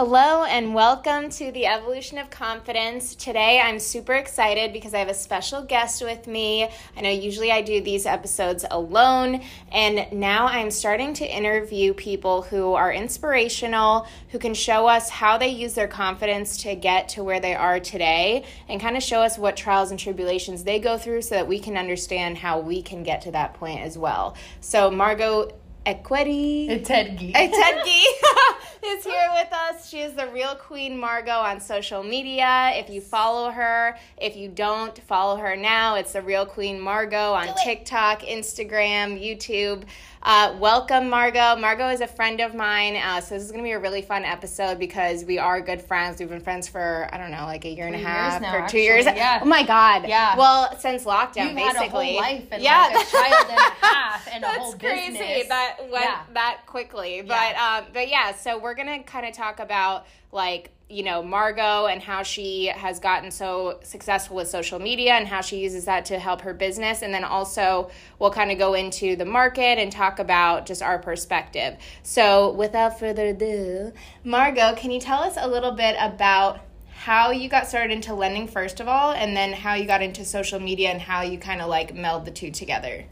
Hello and welcome to the Evolution of Confidence. Today I'm super excited because I have a special guest with me. I know usually I do these episodes alone, and now I'm starting to interview people who are inspirational, who can show us how they use their confidence to get to where they are today, and kind of show us what trials and tribulations they go through so that we can understand how we can get to that point as well. So, Margot Equity. Etedgi. Etedgi is here with us. She is the real Queen Margot on social media. If you follow her, if you don't, follow her now. It's the real Queen Margot on TikTok, Instagram, YouTube. Uh, welcome, Margot. Margot is a friend of mine, uh, so this is going to be a really fun episode because we are good friends. We've been friends for I don't know, like a year and a half now, or two actually. years. Yeah. Oh my god. Yeah. Well, since lockdown, You've basically. had a whole life and yeah, like a child and a half and a that's whole crazy. business. That went Yeah. that quickly, but Yeah. um, but yeah. So we're gonna kind of talk about like you know Margot and how she has gotten so successful with social media and how she uses that to help her business, and then also we'll kind of go into the market and talk about just our perspective. So without further ado, Margot, can you tell us a little bit about? How you got started into lending, first of all, and then how you got into social media and how you kind of like meld the two together.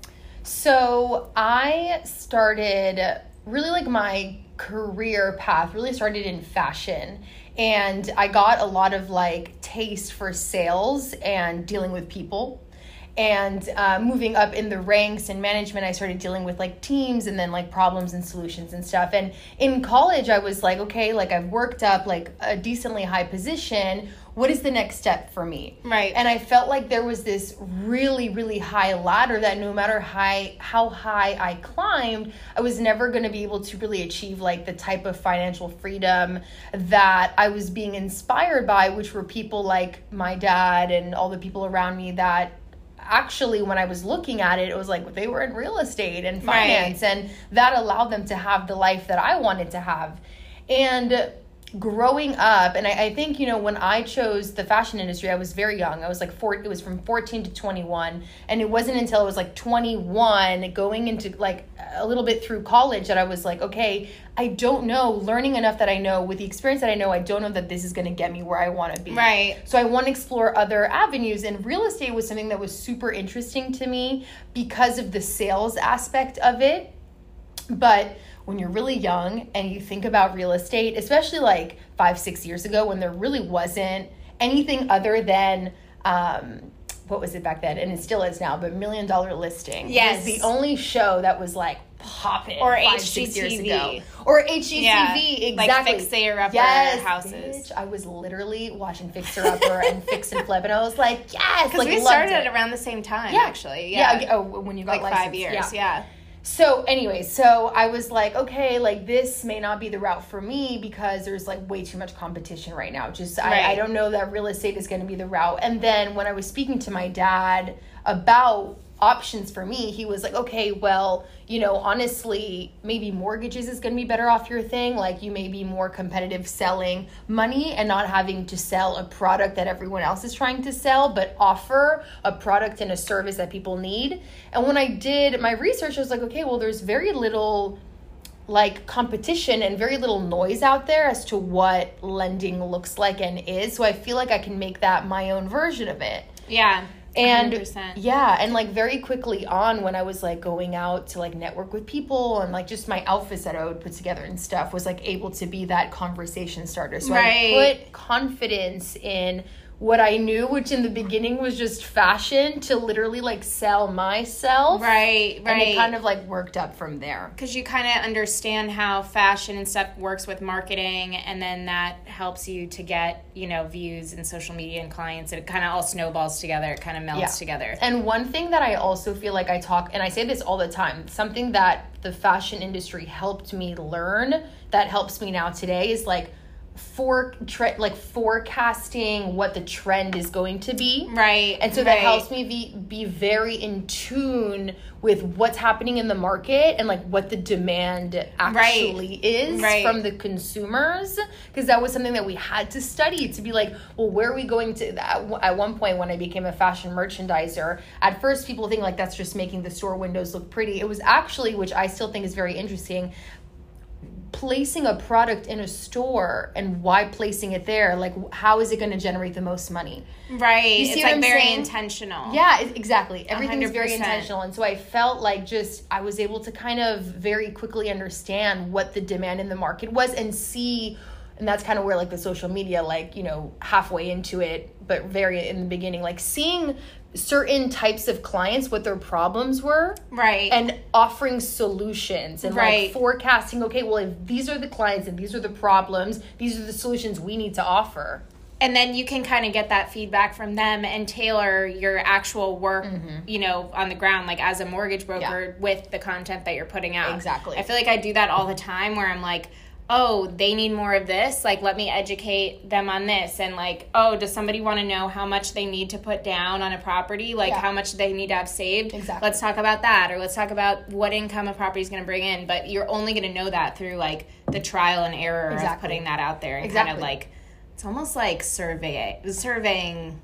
So I started really like my career path really started in fashion. And I got a lot of like taste for sales and dealing with people. And uh, moving up in the ranks and management i started dealing with like teams and then like problems and solutions and stuff. And in college i was like okay like i've worked up like a decently high position what is the next step for me Right. and i felt like there was this really really high ladder that no matter high how high i climbed i was never going to be able to really achieve like the type of financial freedom that i was being inspired by which were people like my dad and all the people around me that actually when i was looking at it it was like they were in real estate and Right. finance and that allowed them to have the life that i wanted to have and growing up and I, I think you know when i chose the fashion industry i was very young i was like four it was from 14 to 21 and it wasn't until i was like 21 going into like a little bit through college that i was like okay i don't know learning enough that i know with the experience that i know i don't know that this is going to get me where i want to be Right. so I want to explore other avenues, and real estate was something that was super interesting to me because of the sales aspect of it. But when you're really young and you think about real estate, especially like five, six years ago when there really wasn't anything other than, um, what was it back then? And it still is now, but Million Dollar Listing. Yes. Was the only show that was like popping. Or five, six years HGTV. ago. Or HGTV, Yeah, like exactly. Fixer Upper yes, houses. bitch. I was literally watching Fixer Upper and Fix and Flip, and I was like, yes, Because like we started it. around the same time, Yeah. actually. Yeah. yeah. Oh, when you got like five licensed, years. Yeah. So, anyway, so I was like, okay, like this may not be the route for me because there's like way too much competition right now. Just I, I don't know that real estate is going to be the route. And then when I was speaking to my dad about options for me, he was like, okay, well, you know, honestly, maybe mortgages is going to be better off your thing. Like you may be more competitive selling money and not having to sell a product that everyone else is trying to sell, but offer a product and a service that people need. And when I did my research, I was like, okay, well, there's very little like competition and very little noise out there as to what lending looks like and is. So I feel like I can make that my own version of it. Yeah. And 100%. yeah, and like very quickly on when I was like going out to like network with people and like just my outfits that I would put together and stuff was like able to be that conversation starter. So Right. I put confidence in what I knew, which in the beginning was just fashion, to literally like sell myself. Right, right. And it kind of like worked up from there. because you kind of understand how fashion and stuff works with marketing and then that helps you to get you know views and social media and clients and it kind of all snowballs together it kind of melts Yeah. together And one thing that I also feel like I talk, and I say this all the time, something that the fashion industry helped me learn that helps me now today is like for tre- like forecasting what the trend is going to be. right And so that right. helps me be be very in tune with what's happening in the market and like what the demand actually is Right. from the consumers because that was something that we had to study to be like, well, where are we going to? At, at one point, when I became a fashion merchandiser, at first people think like that's just making the store windows look pretty. It was actually, which I still think is very interesting, placing a product in a store and why placing it there like how is it going to generate the most money right You see it's like I'm very saying? intentional yeah it- exactly everything's very 100%. intentional and so i felt like just i was able to kind of very quickly understand what the demand in the market was and see and that's kind of where like the social media like you know halfway into it but very in the beginning like seeing certain types of clients what their problems were right and offering solutions and Right. like forecasting okay well if these are the clients and these are the problems these are the solutions we need to offer and then you can kind of get that feedback from them and tailor your actual work Mm-hmm. you know on the ground like as a mortgage broker with the content that you're putting out Exactly. i feel like i do that all the time where i'm like oh they need more of this like let me educate them on this and like oh does somebody want to know how much they need to put down on a property like Yeah. how much they need to have saved Exactly. let's talk about that or let's talk about what income a property is going to bring in but you're only going to know that through like the trial and error of Exactly. putting that out there and kind of like it's almost like survey surveying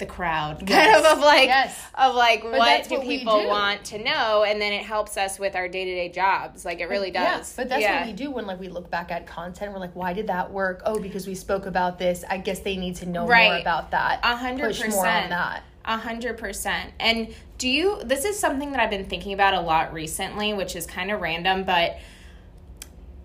the crowd kind Yes. of of like Yes. of like what do what people do. want to know and then it helps us with our day-to-day jobs like it really Yeah, does but that's Yeah. what we do when like we look back at content. We're like, why did that work? Oh, because we spoke about this. I guess they need to know more about that. A hundred Push more on percent. that. A hundred percent. And do you? This is something that I've been thinking about a lot recently, which is kind of random, but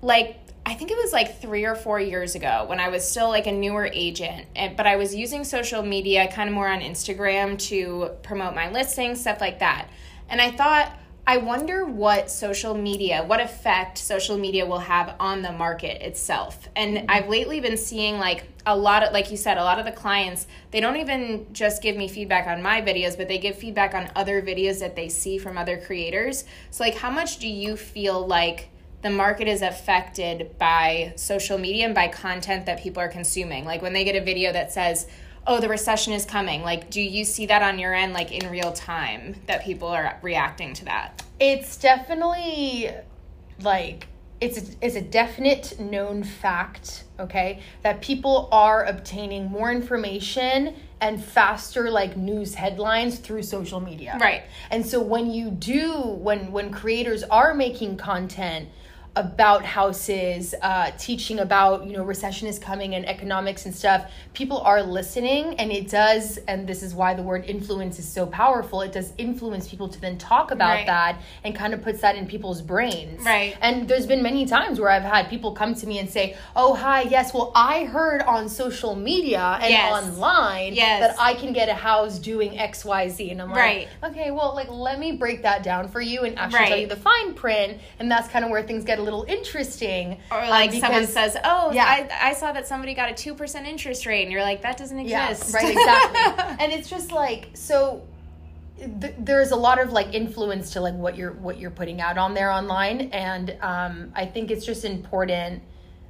like I think it was like three or four years ago when I was still like a newer agent, but I was using social media kind of more on Instagram to promote my listings, stuff like that. And I thought, I wonder what social media, what effect social media will have on the market itself. And I've lately been seeing like a lot of, like you said, a lot of the clients, they don't even just give me feedback on my videos, but they give feedback on other videos that they see from other creators. So, like, how much do you feel like the market is affected by social media and by content that people are consuming? Like, when they get a video that says, oh, the recession is coming, like, do you see that on your end, like in real time, that people are reacting to that? It's definitely like it's a, it's a definite known fact, okay, that people are obtaining more information and faster like news headlines through social media. Right. And so when you do when when creators are making content about houses, uh, teaching about you know recession is coming and economics and stuff, people are listening, and it does. And this is why the word influence is so powerful. It does influence people to then talk about Right. that and kind of puts that in people's brains. Right. And there's been many times where I've had people come to me and say, "Oh hi, yes, well I heard on social media and Yes. online Yes. that I can get a house doing X Y Z," and I'm like, Right. okay, well, like let me break that down for you and actually tell you the fine print, and that's kind of where things get a little interesting. Or um, like someone says, "Oh, Yeah. I, I saw that somebody got a two percent interest rate," and you're like, "That doesn't yeah, exist." right, exactly. and it's just like so. Th- there's a lot of like influence to like what you're what you're putting out on there online, and um, I think it's just important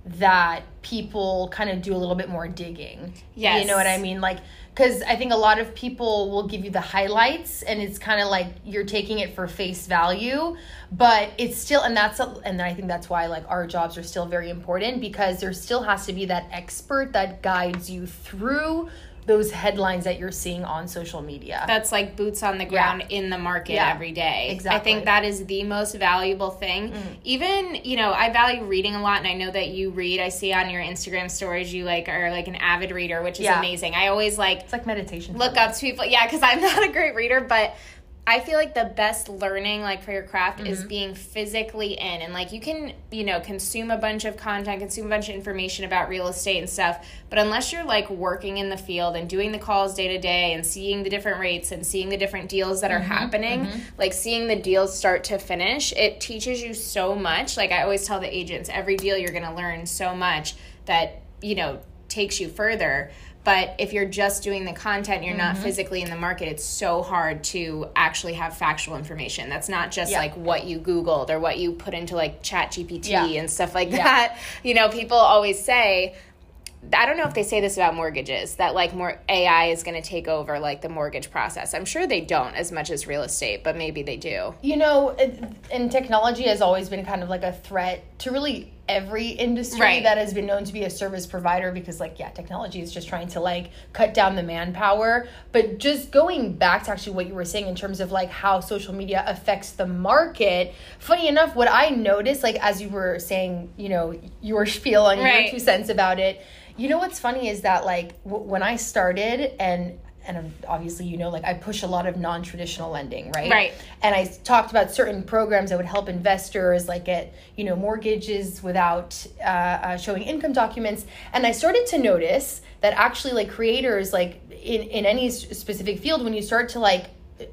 that people kind of do a little bit more digging. Yeah, you know what I mean, like because I think a lot of people will give you the highlights, and it's kind of like you're taking it for face value, but it's still, and that's, a, and I think that's why like our jobs are still very important because there still has to be that expert that guides you through those headlines that you're seeing on social media. That's like boots on the ground in the market Yeah. every day. Exactly. I think that is the most valuable thing. Mm. Even, you know, I value reading a lot and I know that you read. I see on your Instagram stories you like are like an avid reader, which is Yeah. amazing. I always like it's like meditation. look up to people. Yeah, because I'm not a great reader, but I feel like the best learning, like for your craft, is Mm-hmm. being physically in. And like you can, you know, consume a bunch of content, consume a bunch of information about real estate and stuff. But unless you're like working in the field and doing the calls day to day and seeing the different rates and seeing the different deals that are Mm-hmm. happening, like seeing the deals start to finish, it teaches you so much. Like I always tell the agents, every deal you're going to learn so much that, you know, takes you further. But if you're just doing the content, you're Mm-hmm. not physically in the market, it's so hard to actually have factual information. That's not just Yeah. like what you Googled or what you put into like Chat GPT Yeah. and stuff like Yeah. that. You know, people always say, I don't know if they say this about mortgages, that like more AI is going to take over like the mortgage process. I'm sure they don't as much as real estate, but maybe they do. you know, and technology has always been kind of like a threat to really every industry Right. that has been known to be a service provider because like yeah technology is just trying to like cut down the manpower but just going back to actually what you were saying in terms of like how social media affects the market funny enough what i noticed like as you were saying you know your spiel on Right. your two cents about it you know what's funny is that like w- when i started and and obviously you know like i push a lot of non-traditional lending right Right. and I talked about certain programs that would help investors like get you know mortgages without uh, uh, showing income documents and I started to notice that actually like creators like in in any specific field when you start to like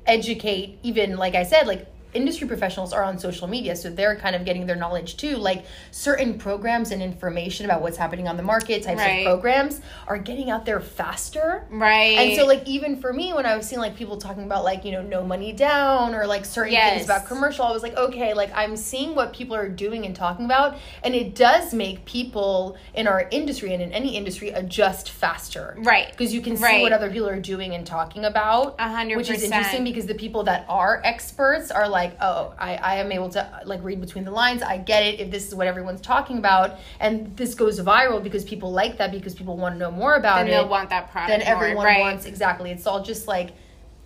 educate even like I said like industry professionals are on social media so they're kind of getting their knowledge too like certain programs and information about what's happening on the market types Right. of programs are getting out there faster Right. and so like even for me when I was seeing like people talking about like, you know, no money down or like certain Yes. things about commercial, I was like, okay, like I'm seeing what people are doing and talking about and it does make people in our industry and in any industry adjust faster. Right. Because you can see Right. what other people are doing and talking about. A hundred Which is interesting because the people that are experts are like, oh, I, I am able to like read between the lines. I get it if this is what everyone's talking about. And this goes viral because people like that because people want to know more about then it they'll want that product. then more, everyone right? wants exactly. It's all just like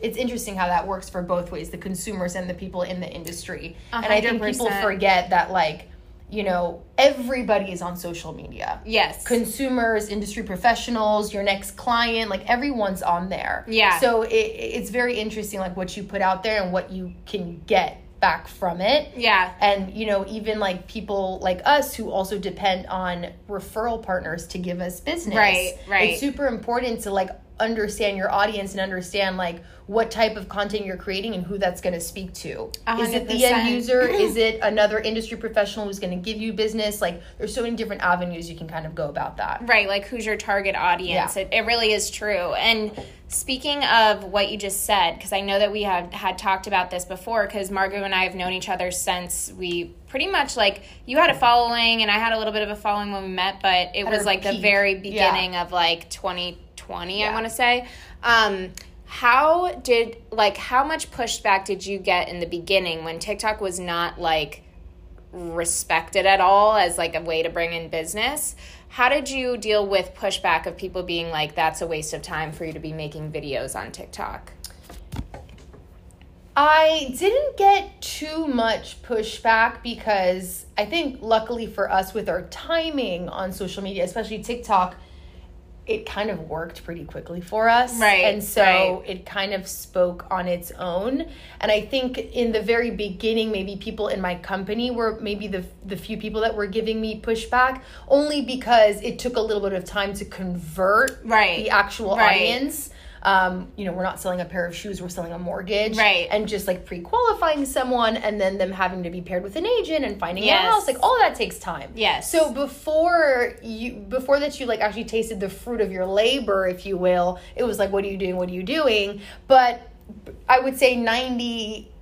it's interesting how that works for both ways, the consumers and the people in the industry. A And I think people forget that like, you know, everybody is on social media. Yes. Consumers, industry professionals, your next client, like everyone's on there. Yeah. So it, it's very interesting, like what you put out there and what you can get back from it yeah. and you know even like people like us who also depend on referral partners to give us business Right, right. it's super important to like understand your audience and understand like what type of content you're creating and who that's going to speak to A is it the end user is it another industry professional who's going to give you business like there's so many different avenues you can kind of go about that Right, like who's your target audience? Yeah. It, it really is true. And speaking of what you just said, because I know that we have had talked about this before, because Margot and I have known each other since we pretty much like you had a following and I had a little bit of a following when we met, but it At was like the peak. very Yeah. beginning of like 2020, I want to say. Um, how did like how much pushback did you get in the beginning when TikTok was not like respected at all as like a way to bring in business. How did you deal with pushback of people being like, that's a waste of time for you to be making videos on TikTok? I didn't get too much pushback because I think, luckily for us, with our timing on social media, especially TikTok, it kind of worked pretty quickly for us. Right, And so right. it kind of spoke on its own. And I think in the very beginning, maybe people in my company were maybe the, the few people that were giving me pushback, only because it took a little bit of time to convert Right, the actual right. audience. Um, you know, we're not selling a pair of shoes, we're selling a mortgage. Right. And just like pre qualifying someone and then them having to be paired with an agent and finding Yes. a house. Like all that takes time. Yes. So before you before that you like actually tasted the fruit of your labor, if you will, it was like, what are you doing? What are you doing? But I would say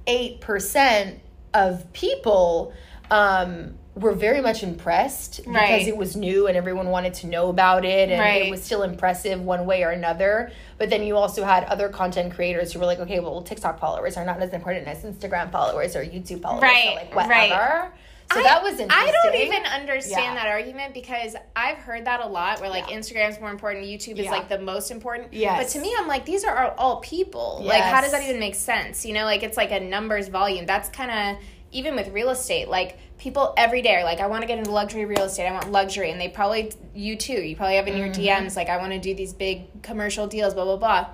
98% of people um were very much impressed because Right. it was new and everyone wanted to know about it and Right. it was still impressive one way or another. But then you also had other content creators who were like, okay, well, TikTok followers are not as important as Instagram followers or YouTube followers Right, or like whatever. right. So I- that was interesting. I don't even understand Yeah. that argument because I've heard that a lot where like Yeah. Instagram's more important, YouTube is Yeah. like the most important. Yes. But to me, I'm like, these are all, all people. Like, how does that even make sense? You know, like it's like a numbers volume. That's kind of even with real estate, like people every day are like, I want to get into luxury real estate. I want luxury. And they probably, you too, you probably have in your Mm-hmm. DMs, like, I want to do these big commercial deals, blah, blah, blah.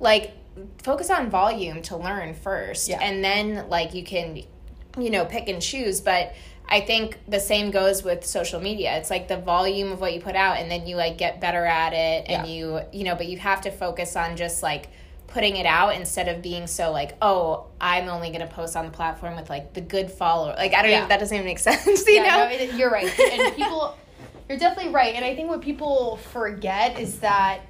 Like, focus on volume to learn first. Yeah. And then, like, you can, you know, pick and choose. But I think the same goes with social media. It's like the volume of what you put out, and then you, like, get better at it. And Yeah. you, you know, but you have to focus on just, like, putting it out instead of being so like oh i'm only going to post on the platform with like the good follower like i don't Yeah. even that doesn't even make sense you yeah, know no, it- you're right. And people, you're definitely right. And I think what people forget is that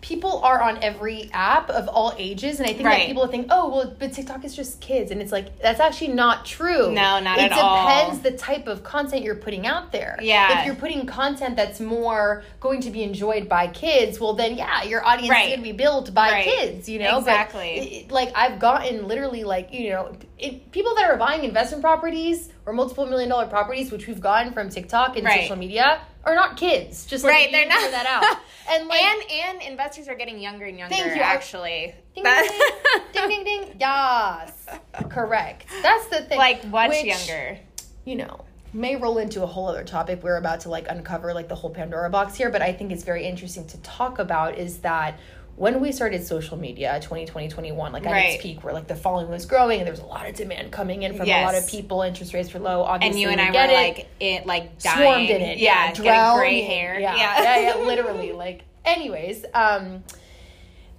people are on every app of all ages, and I think Right. that people think, oh, well, but TikTok is just kids, and it's like that's actually not true. No, not it at all. It depends the type of content you're putting out there. Yeah. if you're putting content that's more going to be enjoyed by kids, well, then yeah, your audience Right. is going to be built by Right. kids. You know, Exactly. it- it- like I've gotten literally like you know it, people that are buying investment properties or multiple million dollar properties, which we've gotten from TikTok and social media, are not kids. Just like, Right, they're not that out. And like, and and investors are getting younger and younger. Thank you. Actually, ding, That- ding, ding, ding, ding. Yes, correct. That's the thing. like much Which, younger. You know, may roll into a whole other topic. We're about to like uncover like the whole Pandora box here, but I think it's very interesting to talk about is that when we started social media 2020 21 like at Right. its peak where like the following was growing and there was a lot of demand coming in from a lot of people interest rates were low obviously And you and I were it. like it, like dying. swarmed in it. Yeah, Yeah, getting gray hair. Yeah, Yeah, yeah, yeah, literally. Like, anyways, um,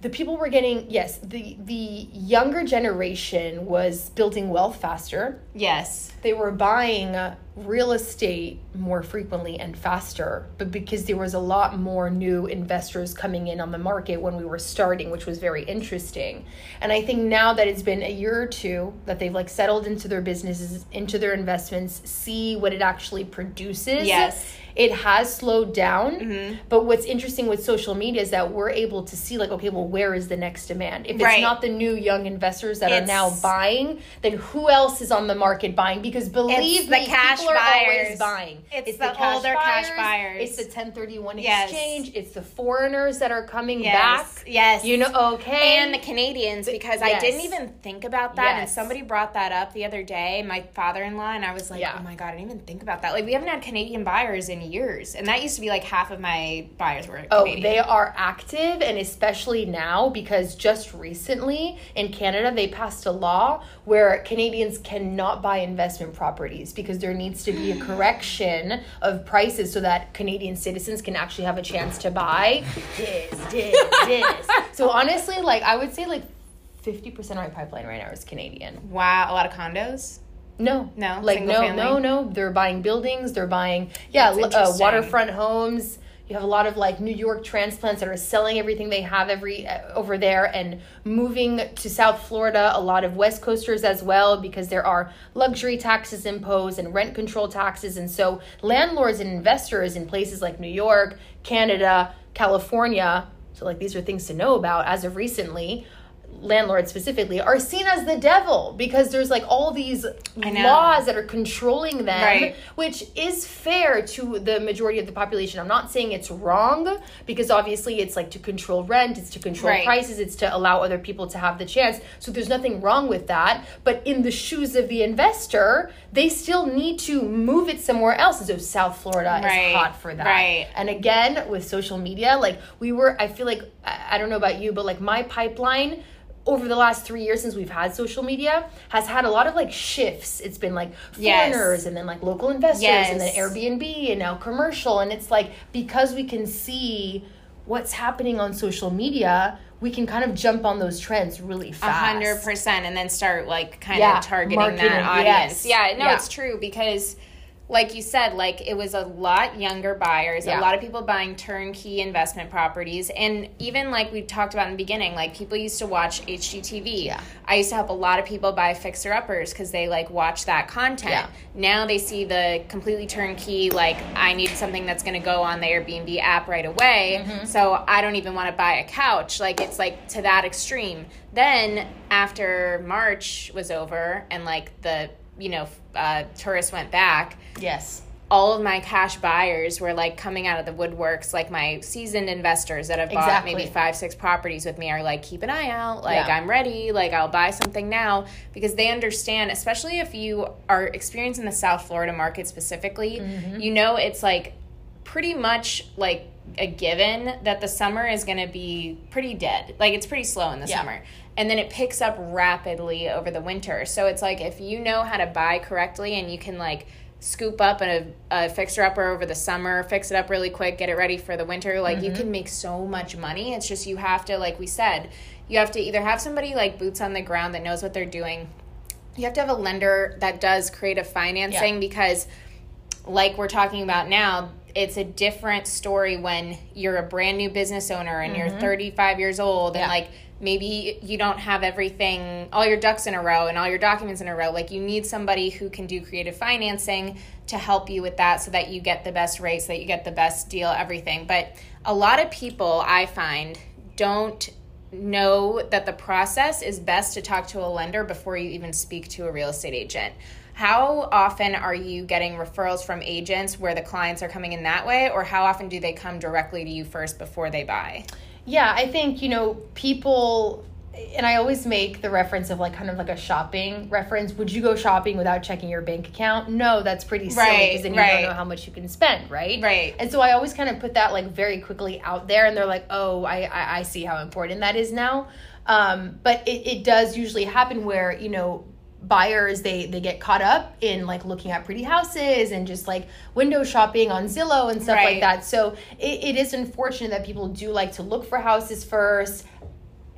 the people were getting yes. The the younger generation was building wealth faster. yes. They were buying uh, real estate more frequently and faster, but because there was a lot more new investors coming in on the market when we were starting, which was very interesting. And I think now that it's been a year or two that they've like settled into their businesses, into their investments, see what it actually produces. Yes. It has slowed down, mm-hmm. but what's interesting with social media is that we're able to see, like, okay, well, where is the next demand? If it's Right. not the new young investors that are now buying, then who else is on the market buying? Because believe It's the me, cash are always buying. It's the older cash buyers. It's the 1031 Yes. exchange. It's the foreigners that are coming Yes. back. Yes. You know, okay. and the Canadians because I didn't even think about that. And somebody brought that up the other day, my father in law, and I was like, Yeah. oh my God, I didn't even think about that. Like, we haven't had Canadian buyers in years. And that used to be like half of my buyers were Oh, Canadian. they are active, and especially now because just recently in Canada they passed a law where Canadians cannot buy investment properties because there needs to be a correction of prices so that Canadian citizens can actually have a chance to buy. Dis, dis, dis. So honestly, like I would say, like fifty percent of my pipeline right now is Canadian. wow, a lot of condos. No, No? like no, family? no, no. They're buying buildings. They're buying yeah, uh, waterfront homes. You have a lot of like New York transplants that are selling everything they have every uh, over there and moving to South Florida. A lot of West Coasters as well because there are luxury taxes imposed and rent control taxes, and so landlords and investors in places like New York, Canada, California. So like these are things to know about as of recently. Landlords specifically are seen as the devil because there's like all these laws that are controlling them, Right. which is fair to the majority of the population. I'm not saying it's wrong because obviously it's like to control rent, it's to control Right. prices, it's to allow other people to have the chance. So there's nothing wrong with that. But in the shoes of the investor, they still need to move it somewhere else. And so South Florida Right. is hot for that. Right. And again, with social media, like we were, I feel like, I I don't know about you, but like my pipeline over the last three years since we've had social media has had a lot of like shifts. It's been like Yes. foreigners and then like local investors and then Airbnb and now commercial. And it's like because we can see what's happening on social media, we can kind of jump on those trends really fast. hundred percent, and then start like kind Yeah, of targeting marketing, that audience. yes. Yeah, no, Yeah. it's true because, like you said, like it was a lot younger buyers, Yeah. a lot of people buying turnkey investment properties, and even like we talked about in the beginning, like people used to watch HGTV. Yeah. I used to help a lot of people buy fixer uppers because they like watch that content. Yeah. Now they see the completely turnkey, like I need something that's going to go on the Airbnb app right away. Mm-hmm. So I don't even want to buy a couch. Like it's like to that extreme. Then after March was over and like the you know uh, tourists went back, Yes. all of my cash buyers were like coming out of the woodworks like my seasoned investors that have bought Exactly. maybe five six properties with me are like keep an eye out like Yeah. i'm ready like i'll buy something now because they understand especially if you are experiencing the south florida market specifically Mm-hmm. you know it's like pretty much like a given that the summer is going to be pretty dead like it's pretty slow in the Yeah. summer and then it picks up rapidly over the winter so it's like if you know how to buy correctly and you can like scoop up a, a fixer upper over the summer, fix it up really quick, get it ready for the winter. Like Mm-hmm. you can make so much money. It's just you have to, like we said, you have to either have somebody like boots on the ground that knows what they're doing. You have to have a lender that does creative financing Yeah. because like we're talking about now, it's a different story when you're a brand new business owner and you're 35 years old and Mm-hmm. Yeah. like maybe you don't have everything all your ducks in a row and all your documents in a row. Like you need somebody who can do creative financing to help you with that so that you get the best rates that you get the best deal everything. But a lot of people i find don't know that the process is best to talk to a lender before you even speak to a real estate agent. How often are you getting referrals from agents where the clients are coming in that way or how often do they come directly to you first before they buy Yeah, I think, you know, people and I always make the reference of like kind of like a shopping reference. Would you go shopping without checking your bank account? No, that's pretty silly Right, because then you right. don't know how much you can spend, right? Right. And so I always kind of put that like very quickly out there, and they're like, "Oh, I I, I see how important that is now." Um, but it, it does usually happen where you know buyers they they get caught up in like looking at pretty houses and just like window shopping on Zillow and stuff Right. like that. So it, it is unfortunate that people do like to look for houses first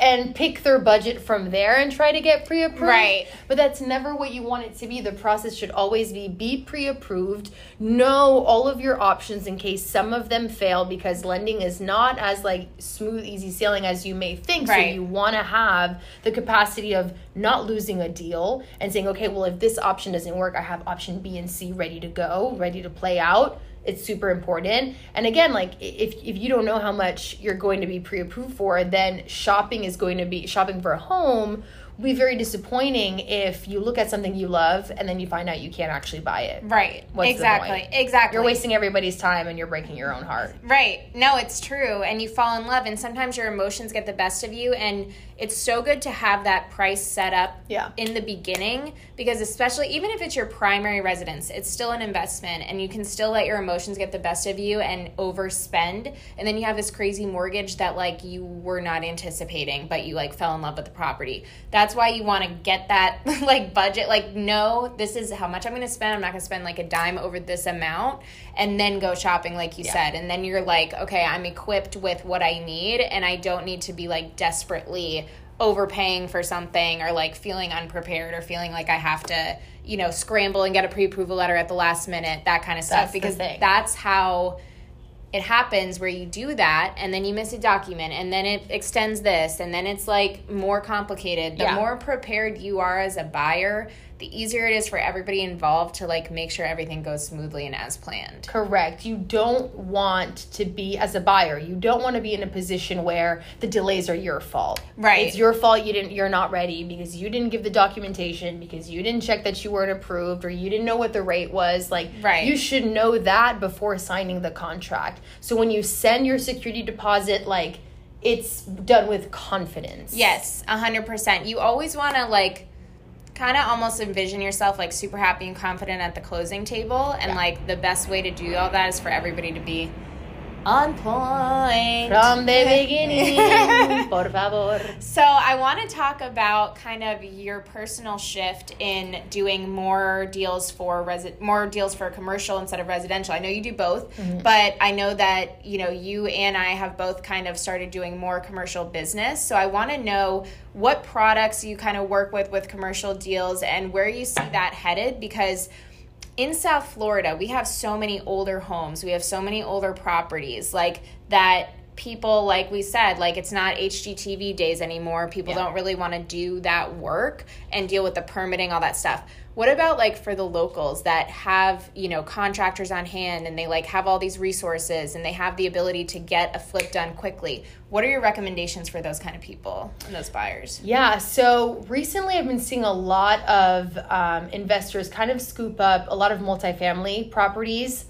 and pick their budget from there and try to get pre-approved. Right. But that's never what you want it to be. The process should always be be pre-approved, know all of your options in case some of them fail because lending is not as like smooth easy sailing as you may think. Right. So you want to have the capacity of not losing a deal and saying, "Okay, well if this option doesn't work, I have option B and C ready to go, ready to play out." It's super important. And again, like if if you don't know how much you're going to be pre-approved for, then shopping is going to be shopping for a home be very disappointing if you look at something you love and then you find out you can't actually buy it. right What's exactly exactly You're wasting everybody's time and you're breaking your own heart. Right. No, it's true. And you fall in love, and sometimes your emotions get the best of you. And it's so good to have that price set up Yeah. in the beginning because, especially even if it's your primary residence, it's still an investment, and you can still let your emotions get the best of you and overspend. And then you have this crazy mortgage that, like, you were not anticipating, but you, like, fell in love with the property. That's why you want to get that, like, budget. Like, no, this is how much I'm going to spend. I'm not going to spend, like, a dime over this amount. And then go shopping, like you Yeah. said and then you're like okay i'm equipped with what i need and i don't need to be like desperately overpaying for something or like feeling unprepared or feeling like i have to you know scramble and get a pre-approval letter at the last minute that kind of stuff That's because that's how it happens where you do that and then you miss a document and then it extends this and then it's like more complicated the Yeah. more prepared you are as a buyer the easier it is for everybody involved to like make sure everything goes smoothly and as planned Correct. You don't want to be as a buyer. You don't want to be in a position where the delays are your fault. Right. It's your fault you didn't you're not ready because you didn't give the documentation because you didn't check that you weren't approved or you didn't know what the rate was. Like Right. you should know that before signing the contract. So when you send your security deposit like it's done with confidence. Yes, a hundred percent. You always want to like kind of almost envision yourself like super happy and confident at the closing table, and Yeah. like the best way to do all that is for everybody to be on point From the beginning, por favor. So I want to talk about kind of your personal shift in doing more deals for resi- more deals for commercial instead of residential. I know you do both, mm-hmm. but I know that you know you and I have both kind of started doing more commercial business. So I want to know what products you kind of work with with commercial deals and where you see that headed because in South Florida, we have so many older homes. We have so many older properties like that people like we said like it's not HGTV days anymore. People Yeah. don't really want to do that work and deal with the permitting all that stuff. What about like for the locals that have, you know, contractors on hand and they like have all these resources and they have the ability to get a flip done quickly? What are your recommendations for those kind of people and those buyers? Yeah, so recently I've been seeing a lot of um, investors kind of scoop up a lot of multifamily properties.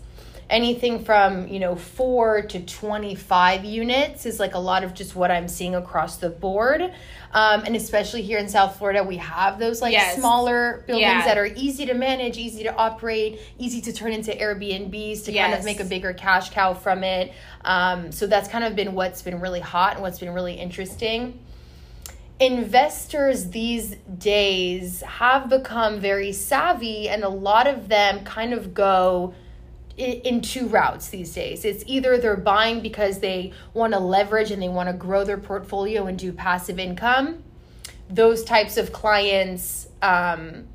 Anything from, you know, four to 25 units is like a lot of just what I'm seeing across the board. Um, and especially here in South Florida, we have those like Yes. smaller buildings Yeah. that are easy to manage, easy to operate, easy to turn into Airbnbs to kind of make a bigger cash cow from it. Um, so that's kind of been what's been really hot and what's been really interesting investors these days have become very savvy and a lot of them kind of go in two routes these days. It's either they're buying because they want to leverage and they want to grow their portfolio and do passive income. Those types of clients um,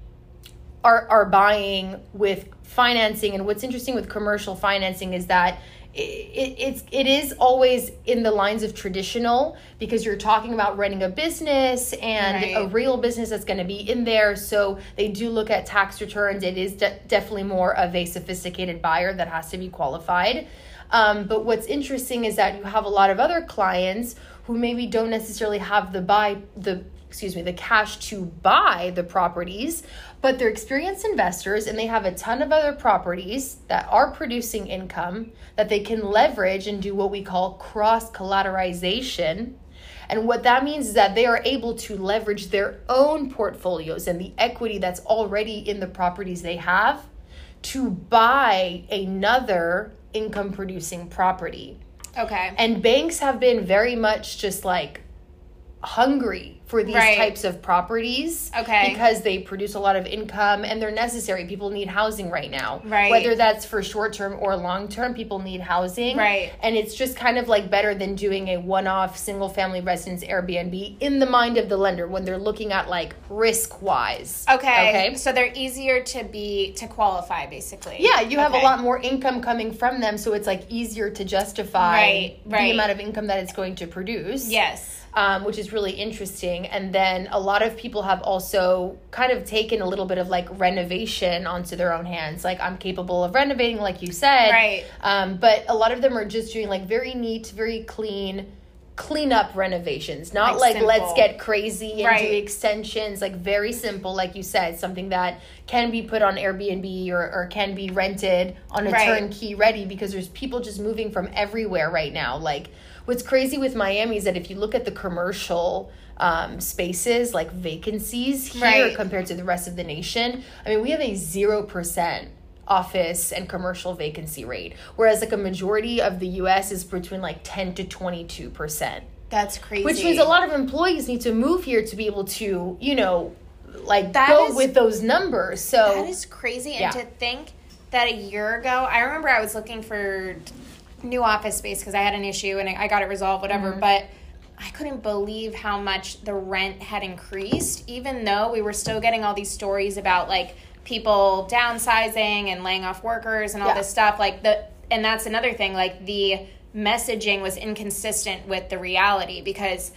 are are buying with financing and what's interesting with commercial financing is that it, it, it's it is always in the lines of traditional because you're talking about running a business and Right. a real business that's going to be in there. So they do look at tax returns. It is de- definitely more of a sophisticated buyer that has to be qualified. Um, but what's interesting is that you have a lot of other clients who maybe don't necessarily have the buy the excuse me the cash to buy the properties but they're experienced investors and they have a ton of other properties that are producing income that they can leverage and do what we call cross collateralization and what that means is that they are able to leverage their own portfolios and the equity that's already in the properties they have to buy another income producing property. Okay. And banks have been very much just like hungry for these Right. types of properties Okay. because they produce a lot of income and they're necessary. People need housing right now. Right. Whether that's for short term or long term, people need housing. Right. And it's just kind of like better than doing a one off single family residence Airbnb in the mind of the lender when they're looking at like risk wise. Okay. Okay. So they're easier to be to qualify basically. Yeah, you have Okay. a lot more income coming from them, so it's like easier to justify Right, the amount of income that it's going to produce. Yes. Um, which is really interesting. And then a lot of people have also kind of taken a little bit of like renovation onto their own hands. Like, I'm capable of renovating, like you said. Right. Um, but a lot of them are just doing like very neat, very clean, clean up renovations. Not Like like, let's get crazy and Right. do extensions. Like, very simple, like you said, something that can be put on Airbnb or, or can be rented on a Right. turnkey ready because there's people just moving from everywhere right now. Like, what's crazy with Miami is that if you look at the commercial um, spaces, like vacancies here Right. compared to the rest of the nation, I mean, we have a 0% office and commercial vacancy rate, whereas like a majority of the US is between like 10 to 22%. That's crazy. Which means a lot of employees need to move here to be able to, you know, like That go is- with those numbers. So That is crazy. And Yeah. to think that a year ago, I remember I was looking for new office space because I had an issue and I I got it resolved, whatever. Mm-hmm. But I couldn't believe how much the rent had increased, even though we were still getting all these stories about like people downsizing and laying off workers and all Yeah. this stuff. Like the, and that's another thing. Like the messaging was inconsistent with the reality because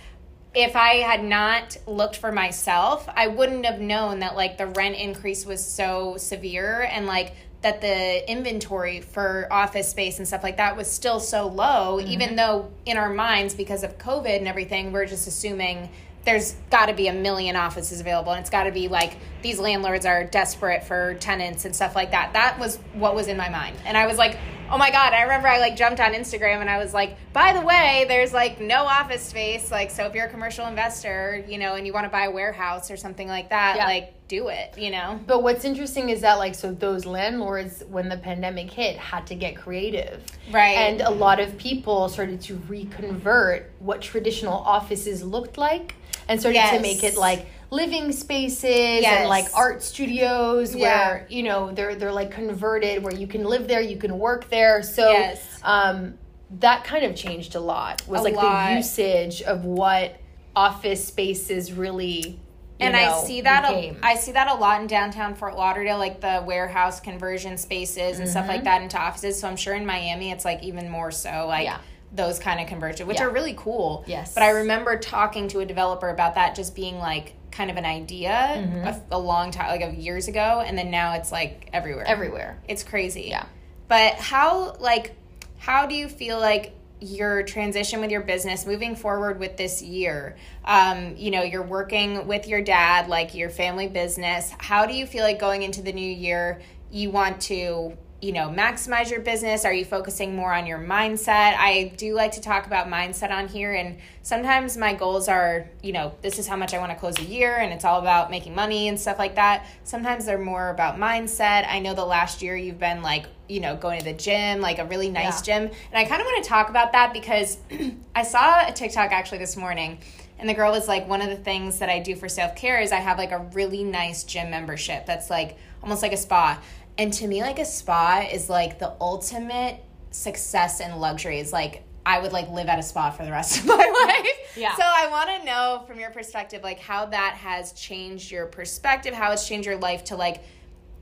if I had not looked for myself, I wouldn't have known that like the rent increase was so severe and like that the inventory for office space and stuff like that was still so low, mm-hmm. even though in our minds, because of COVID and everything, we're just assuming there's got to be a million offices available and it's got to be like these landlords are desperate for tenants and stuff like that. That was what was in my mind. And I was like, oh my God, I remember I like jumped on Instagram and I was like, by the way, there's like no office space. Like, so if you're a commercial investor, you know, and you want to buy a warehouse or something like that, Yeah. like do it, you know? But what's interesting is that like so those landlords when the pandemic hit had to get creative. Right. And a lot of people started to reconvert what traditional offices looked like and started to make it like living spaces Yes. and like art studios Yeah. where you know they're they're like converted where you can live there, you can work there. So Yes. um that kind of changed a lot. Was A like lot. the usage of what office spaces really and know, I see that a, I see that a lot in downtown Fort Lauderdale, like the warehouse conversion spaces and stuff Mm-hmm. like that into offices. So I'm sure in Miami it's like even more so, like Yeah. those kind of conversion, which Yeah. are really cool. Yes. But I remember talking to a developer about that just being like kind of an idea Mm-hmm. a, a long time, like of years ago, and then now it's like everywhere. everywhere. It's crazy. Yeah. But how like how do you feel like your transition with your business moving forward with this year? Um, you know, you're working with your dad, like your family business. How do you feel like going into the new year you want to you know maximize your business? Are you focusing more on your mindset? I do like to talk about mindset on here and sometimes my goals are you know this is how much i want to close a year and it's all about making money and stuff like that. Sometimes they're more about mindset. I know the last year you've been like you know going to the gym like a really nice Yeah. gym and i kind of want to talk about that because i saw a tiktok actually this morning and the girl was like one of the things that i do for self-care is i have like a really nice gym membership that's like almost like a spa and to me like a spa is like the ultimate success and luxury is like i would like live at a spa for the rest of my life Yeah. so i want to know from your perspective like how that has changed your perspective how it's changed your life to like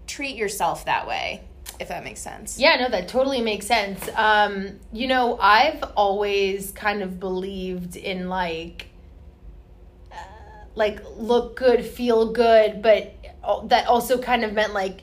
treat yourself that way if that makes sense. Yeah, no, that totally makes sense. Um, you know, I've always kind of believed in like, uh, like look good, feel good, but that also kind of meant like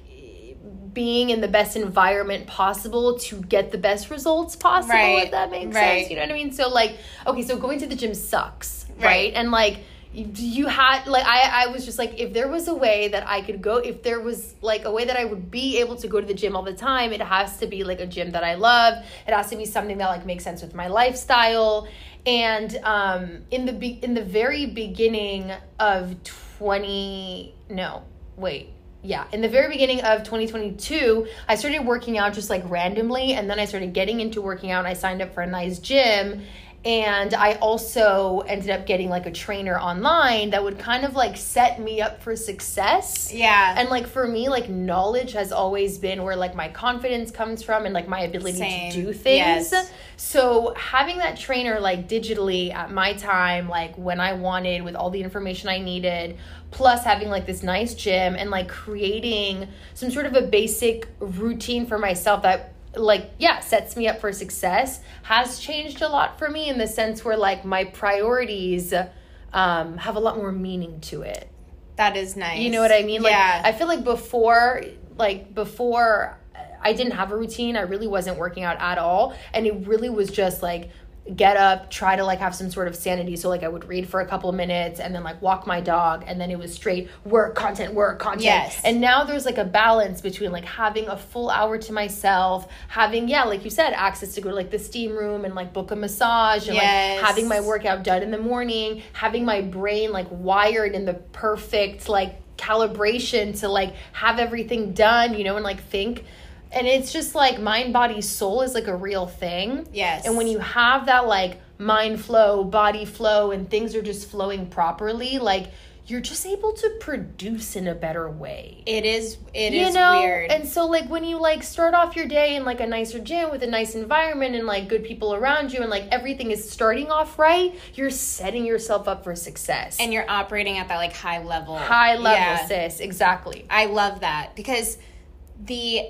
being in the best environment possible to get the best results possible. Right. If that makes Right. sense, you know what I mean. So like, okay, so going to the gym sucks, right? Right. And like. You had like I I was just like if there was a way that I could go if there was like a way that I would be able to go to the gym all the time it has to be like a gym that I love it has to be something that like makes sense with my lifestyle and um in the be- in the very beginning of 20 no wait yeah in the very beginning of 2022 i started working out just like randomly and then i started getting into working out and i signed up for a nice gym and i also ended up getting like a trainer online that would kind of like set me up for success Yeah. and like for me like knowledge has always been where like my confidence comes from and like my ability Same. to do things Yes. so having that trainer like digitally at my time, like when I wanted, with all the information I needed, plus having like this nice gym and like creating some sort of a basic routine for myself that like yeah sets me up for success has changed a lot for me in the sense where like my priorities um, have a lot more meaning to it that is nice. you know what I mean? Like yeah. I feel like before like before I didn't have a routine, I really wasn't working out at all. And it really was just like get up, try to like have some sort of sanity. So like I would read for a couple of minutes and then like walk my dog and then it was straight work, content, work, content. Yes. And now there's like a balance between like having a full hour to myself, having, yeah, like you said, access to go to like the steam room and like book a massage and Yes. like having my workout done in the morning, having my brain like wired in the perfect like calibration to like have everything done, you know, and like think. And it's just like mind, body, soul is like a real thing. Yes. And when you have that like mind flow, body flow, and things are just flowing properly, like you're just able to produce in a better way it is it you is know weird. and so like when you like start off your day in like a nicer gym with a nice environment and like good people around you and like everything is starting off right you're setting yourself up for success and you're operating at that like high level. high level Yeah. sis exactly I love that because the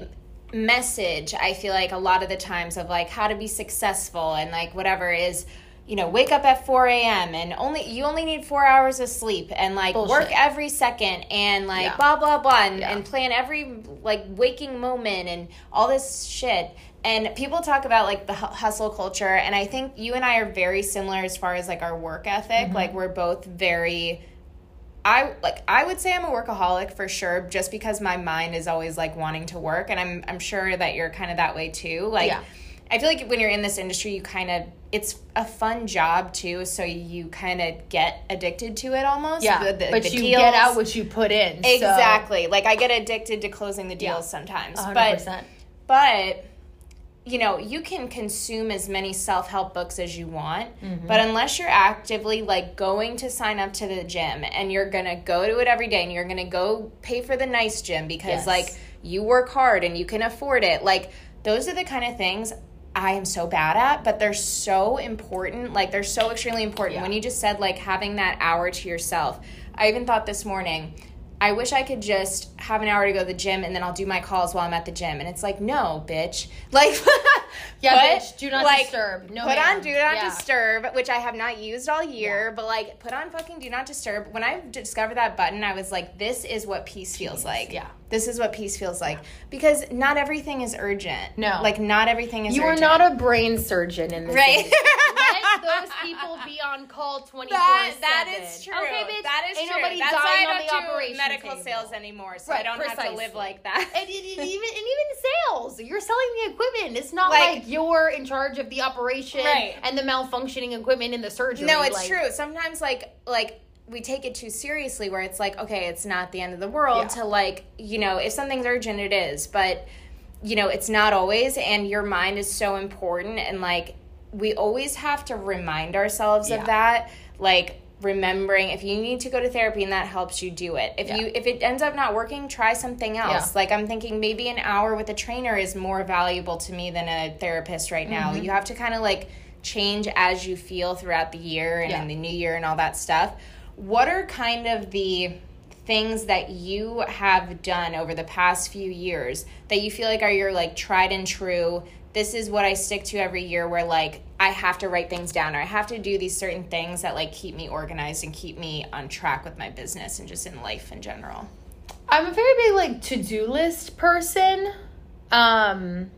message I feel like a lot of the times of like how to be successful and like whatever is you know wake up at 4 a.m and only you only need four hours of sleep and like Bullshit. work every second and like Yeah. blah blah blah and, Yeah. and plan every like waking moment and all this shit and people talk about like the hustle culture and i think you and i are very similar as far as like our work ethic mm-hmm. like we're both very I like I would say I'm a workaholic for sure just because my mind is always like wanting to work and I'm I'm sure that you're kind of that way too. Like Yeah. I feel like when you're in this industry you kind of it's a fun job too so you kind of get addicted to it almost. yeah The- the- but the you deals. get out what you put in so- Exactly. Like I get addicted to closing the deals Yeah. sometimes. 100%. But but you know you can consume as many self-help books as you want Mm-hmm. but unless you're actively like going to sign up to the gym and you're gonna go to it every day and you're gonna go pay for the nice gym because Yes. like you work hard and you can afford it like those are the kind of things I am so bad at, but they're so important. Like they're so extremely important. Yeah. When you just said like having that hour to yourself, I even thought this morning, I wish I could just have an hour to go to the gym and then I'll do my calls while I'm at the gym. And it's like, no, bitch. Like, Yeah, put- bitch, do not like, disturb. No, put on do not Yeah. disturb, which I have not used all year, but like put on fucking do not disturb. When I discovered that button, I was like, this is what peace feels like. yeah. This is what peace feels like. Because not everything is urgent. No. Like not everything is urgent. You are not a brain surgeon in this Right. Let those people be on call 24 That, that is true. Okay, bitch. That is Ain't true. nobody That's dying why I on don't the do operation medical table. sales anymore, so Right, I don't have to live like that. And, it- even and even sales, you're selling the equipment. It's not Like- like, you're in charge of the operation Right. and the malfunctioning equipment in the surgery. No, it's like- true. Sometimes like like we take it too seriously where it's like, okay, it's not the end of the world Yeah. to like, you know, if something's urgent it is, but you know, it's not always and your mind is so important and like we always have to remind ourselves Yeah. of that. Like remembering if you need to go to therapy and that helps you do it. If Yeah. you if it ends up not working, try something else. Yeah. Like I'm thinking maybe an hour with a trainer is more valuable to me than a therapist right now. Mm-hmm. You have to kind of like change as you feel throughout the year and Yeah. in the new year and all that stuff. What are kind of the things that you have done over the past few years that you feel like are your like tried and true this is what I stick to every year where like I have to write things down or I have to do these certain things that like keep me organized and keep me on track with my business and just in life in general. I'm a very big like to-do list person. Um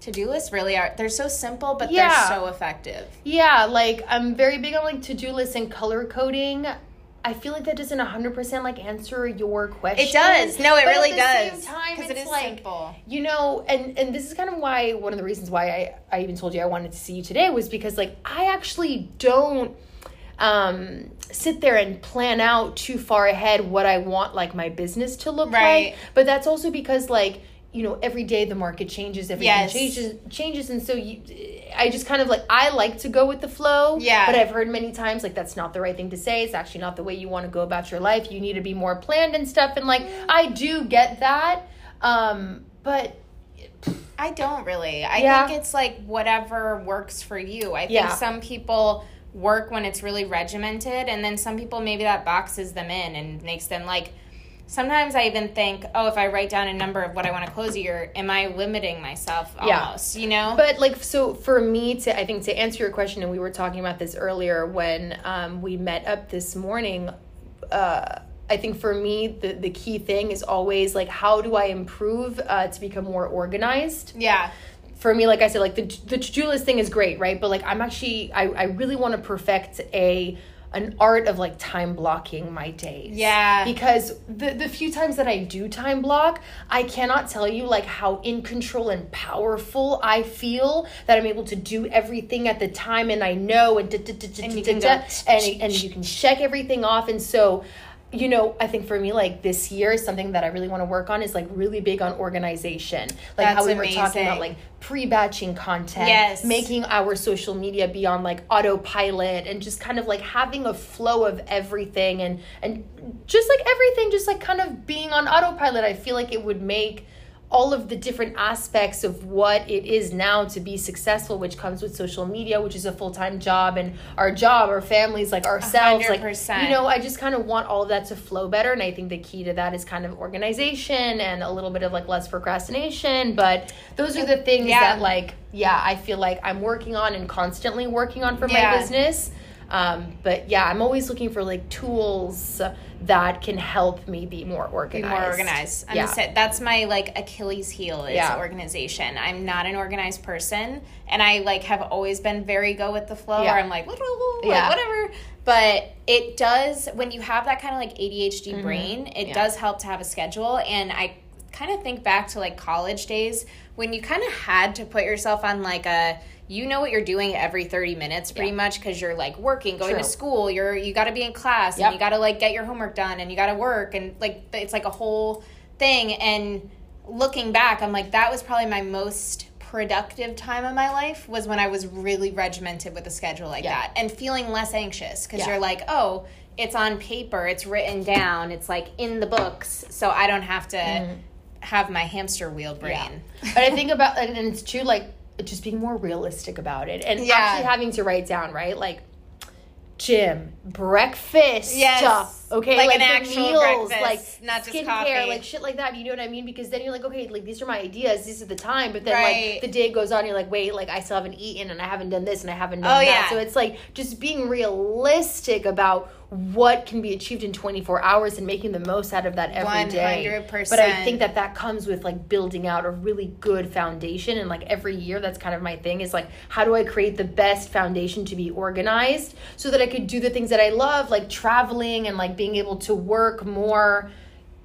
to-do lists really are they're so simple but Yeah. they're so effective. yeah, like I'm very big on like to-do lists and color coding. I feel like that doesn't 100% like answer your question. It does. No, it But at really the does. Same time, because it's it is like, simple. you know and and this is kind of why one of the reasons why i i even told you i wanted to see you today was because like i actually don't um sit there and plan out too far ahead what i want like my business to look Right. like but that's also because like you know every day the market changes everything Yes. changes changes and so you i just kind of like i like to go with the flow Yeah. but i've heard many times like that's not the right thing to say it's actually not the way you want to go about your life you need to be more planned and stuff and like i do get that um but I don't really. I Yeah. think it's like whatever works for you. I think Yeah. some people work when it's really regimented, and then some people maybe that boxes them in and makes them like. Sometimes I even think, oh, if I write down a number of what I want to close a year, am I limiting myself Yeah. You know? But like so for me to I think to answer your question and we were talking about this earlier when um, we met up this morning uh, I think for me the the key thing is always like how do I improve uh, to become more organized yeah. for me like I said like the the to-do list thing is great right but like I'm actually I, I really want to perfect a an art of like time blocking my days Yeah. because the the few times that I do time block, I cannot tell you like how in control and powerful I feel that I'm able to do everything at the time and I know and da, da, da, da, And you da, can da, and and you can check everything off and so you know, I think for me, like this year, is something that I really want to work on is like really big on organization. Like how That's we were talking about, like pre-batching content, Yes. making our social media be on like autopilot, and just kind of like having a flow of everything, and and just like everything, just like kind of being on autopilot. I feel like it would make all of the different aspects of what it is now to be successful, which comes with social media, which is a full time job, and our job, our families, like ourselves, like 100%. you know, I just kind of want all of that to flow better, and I think the key to that is kind of organization and a little bit of like less procrastination. But those are the things Yeah. that like, yeah, I feel like I'm working on and constantly working on for Yeah. my business. Um, but yeah, I'm always looking for like tools that can help me be more be organized. more organized. I'm yeah. that's my like Achilles heel is Yeah. organization. I'm not an organized person, and I like have always been very go with the flow. Yeah. Where I'm like, like Yeah. whatever. But it does when you have that kind of like ADHD brain. It Mm-hmm. Yeah. does help to have a schedule, and I kind of think back to like college days when you kind of had to put yourself on like a you know what you're doing every 30 minutes pretty Yeah. much because you're like working going True. to school you're you got to be in class Yep. and you got to like get your homework done and you got to work and like it's like a whole thing and looking back i'm like that was probably my most productive time of my life was when i was really regimented with a schedule like Yeah. that and feeling less anxious because Yeah. you're like oh it's on paper it's written down it's like in the books so i don't have to mm-hmm. have my hamster wheel brain but I think about and it's true like just being more realistic about it and Yeah. actually having to write down right like gym breakfast Yes. okay Like an the actual breakfast, like not just skincare coffee. like shit like that you know what I mean because then you're like okay like these are my ideas this is the time but then Right. like the day goes on you're like wait like I still haven't eaten and I haven't done this and I haven't done Oh, that yeah. so it's like just being realistic about what can be achieved in 24 hours and making the most out of that every day. 100%. But I think that that comes with like building out a really good foundation and like every year that's kind of my thing is like how do I create the best foundation to be organized so that I could do the things that I love like traveling and like being able to work more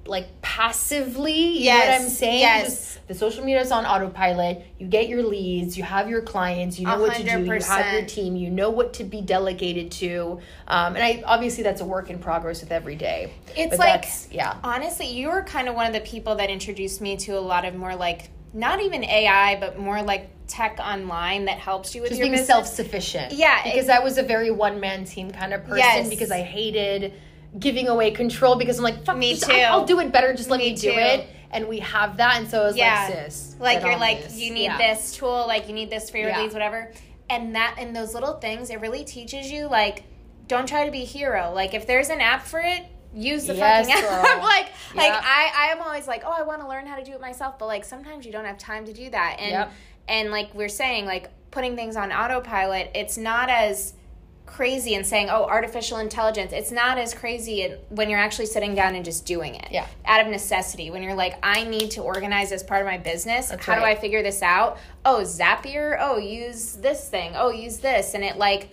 like passively you know what Yes, i'm saying? yes. Just the social media is on autopilot. You get your leads you have your clients you know what to do you have your team you know what to be delegated to. Um, and i obviously that's a work in progress with every day. It's But like- yeah. honestly you were kind of one of the people that introduced me to a lot of more like not even ai but more like tech online that helps you with just your being business. self-sufficient. Yeah, because i was a very one-man team kind of person Yes. because i hated giving away control because i'm like fuck Me just- too. I- i'll do it better just let Me me, do it and we have that and so i was Yeah. like sis like you're like this. you need Yeah. this tool like you need this for your Yeah. leads whatever and that and those little things it really teaches you like don't try to be a hero like if there's an app for it use the Yes, fucking app. like like I I am always like, "Oh, I want to learn how to do it myself." But like sometimes you don't have time to do that. And Yep. and like we're saying like putting things on autopilot, it's not as crazy and saying, "Oh, artificial intelligence." It's not as crazy when you're actually sitting down and just doing it. Yeah. Out of necessity. When you're like, "I need to organize as part of my business. That's how do. I figure this out?" Oh, Zapier. Oh, use this thing. Oh, use this. And it like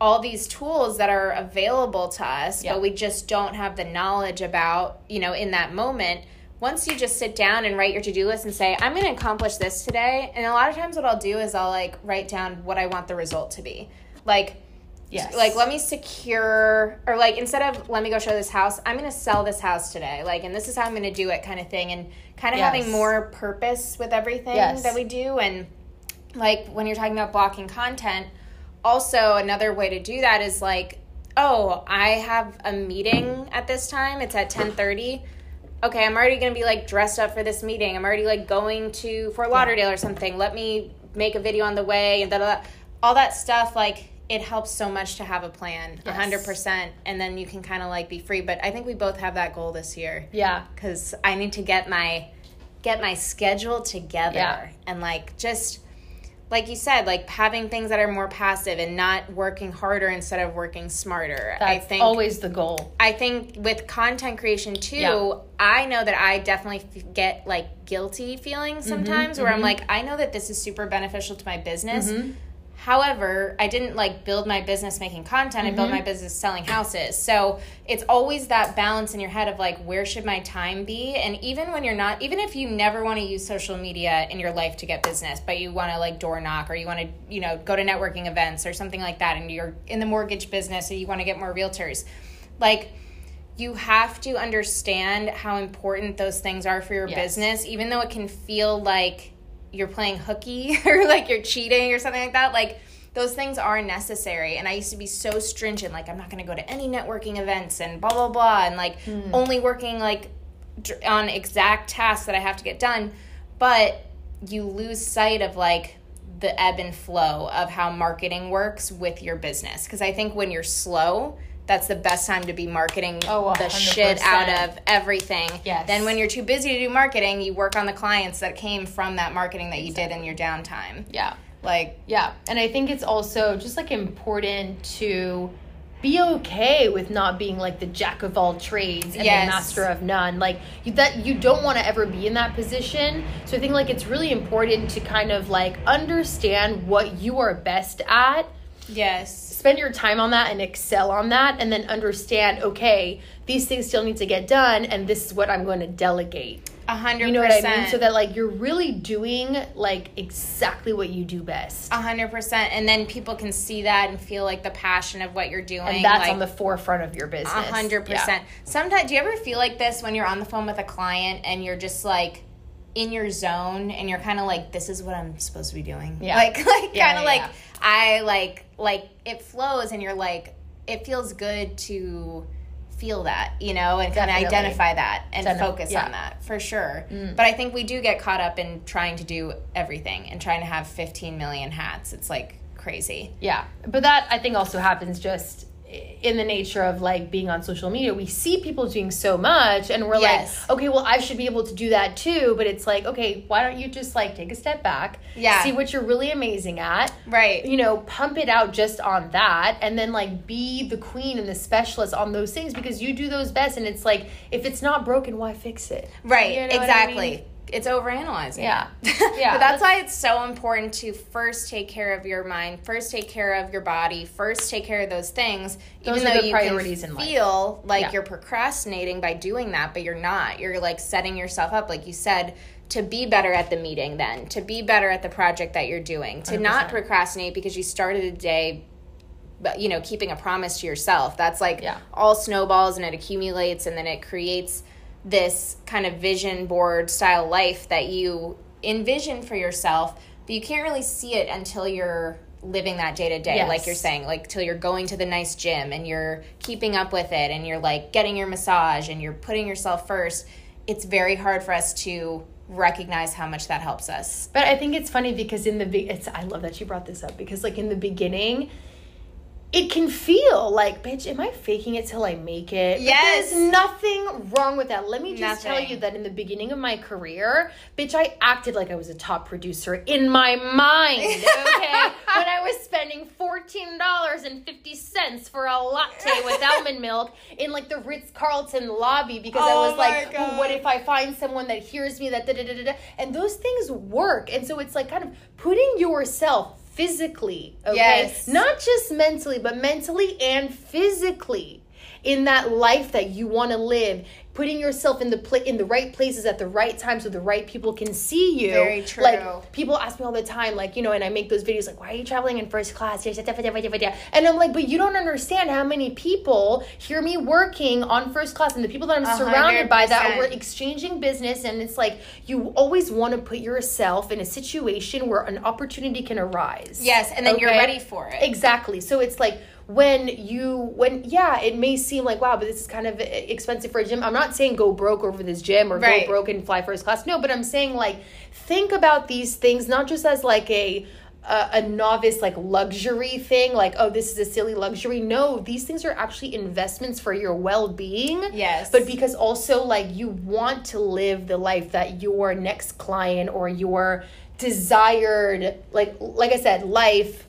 all these tools that are available to us, Yeah. but we just don't have the knowledge about, you know, in that moment. Once you just sit down and write your to do list and say, I'm going to accomplish this today. And a lot of times, what I'll do is I'll like write down what I want the result to be. Like, Yes. like let me secure or like instead of let me go show this house i'm going to sell this house today like and this is how i'm going to do it kind of thing and kind of Yes. having more purpose with everything Yes. that we do and like when you're talking about blocking content also another way to do that is like oh i have a meeting at this time it's at 10.30 okay i'm already going to be like dressed up for this meeting i'm already like going to fort lauderdale or something let me make a video on the way and da, da, da. all that stuff like it helps so much to have a plan a Yes. 100% and then you can kind of like be free but i think we both have that goal this year yeah. because I need to get my get my schedule together Yeah. and like just like you said, like having things that are more passive and not working harder instead of working smarter. I That's think always the goal. I think with content creation too, Yeah. I know that I definitely f- get like guilty feelings mm-hmm. sometimes where I'm mm-hmm. like, I know that this is super beneficial to my business. Mm-hmm. However, I didn't like build my business making content. I built mm-hmm. my business selling houses. So it's always that balance in your head of like, where should my time be? And even when you're not, even if you never want to use social media in your life to get business, but you want to like door knock or you want to, you know, go to networking events or something like that, and you're in the mortgage business or you want to get more realtors, like, you have to understand how important those things are for your Yes. business, even though it can feel like you're playing hooky or like you're cheating or something like that. Like those things are necessary. And I used to be so stringent, like I'm not going to go to any networking events and blah blah blah, and like hmm. only working like on exact tasks that I have to get done. But you lose sight of like the ebb and flow of how marketing works with your business. Because I think when you're slow, that's the best time to be marketing Oh, the shit out of everything. Yes. Then when you're too busy to do marketing, you work on the clients that came from that marketing that you did in your downtime. Yeah. Like, Yeah, and I think it's also just like important to be okay with not being like the jack of all trades and Yes. the master of none. Like you, that you don't want to ever be in that position. So I think like it's really important to kind of like understand what you are best at yes. Spend your time on that and excel on that and then understand okay these things still need to get done and this is what i'm going to delegate A hundred you know what i mean so that like you're really doing like exactly what you do best A hundred percent. And then people can see that and feel like the passion of what you're doing. and that's like, on the forefront of your business A hundred Yeah. percent. Sometimes, do you ever feel like this when you're on the phone with a client and you're just like in your zone and you're kind of like, this is what I'm supposed to be doing. Yeah. Like, like kind of yeah, like yeah. I like like it flows and you're like, it feels good to feel that, you know, and kind of identify that and Definitely, focus yeah. Mm. on that for sure. But I think we do get caught up in trying to do everything and trying to have 15 million hats. It's like crazy. Yeah, but that I think also happens just in the nature of like being on social media. We see people doing so much, and we're Yes. like, okay, well, I should be able to do that too. But it's like, okay, why don't you just like take a step back, Yeah. see what you're really amazing at, Right. you know, pump it out just on that, and then like be the queen and the specialist on those things because you do those best. And it's like, if it's not broken, why fix it? Right, You know exactly. It's overanalyzing. Yeah. yeah. But that's why it's so important to first take care of your mind, first take care of your body, first take care of those things. Those even though you priorities can in life. feel like Yeah. you're procrastinating by doing that, but you're not. You're like setting yourself up, like you said, to be better at the meeting then, to be better at the project that you're doing, to not 100%. procrastinate because you started a day but you know keeping a promise to yourself that's like Yeah. all snowballs and it accumulates and then it creates this kind of vision board style life that you envision for yourself but you can't really see it until you're living that day to day like you're saying like till you're going to the nice gym and you're keeping up with it and you're like getting your massage and you're putting yourself first. It's very hard for us to recognize how much that helps us. But I think it's funny because in the be- it's I love that you brought this up because like in the beginning it can feel like, bitch, am I faking it till I make it? But Yes. there's nothing wrong with that. Let me just tell you that in the beginning of my career, bitch, I acted like I was a top producer in my mind. Okay. when I was spending $14.50 for a latte with almond milk in like the Ritz Carlton lobby because I Oh was like, well, what if I find someone that hears me that da da da da da? And those things work. And so it's like kind of putting yourself physically, okay? Yes. Not just mentally, but mentally and physically in that life that you want to live. Putting yourself in the pla- in the right places at the right time so the right people can see you. Very true. Like people ask me all the time, like, you know, and I make those videos like, why are you traveling in first class? And I'm like, but you don't understand how many people hear me working on first class and the people that I'm A surrounded by that we're exchanging business. And it's like, you always want to put yourself in a situation where an opportunity can arise. Yes, and then you're ready for it. Exactly. So it's like when you when yeah, it may seem like wow, but this is kind of expensive for a gym. I'm not saying go broke over this gym or Right. go broke and fly first class. No, but I'm saying like think about these things not just as like a a, a novice like luxury thing like oh this is a silly luxury no these things are actually investments for your well-being Yes. but because also like you want to live the life that your next client or your desired like like i said life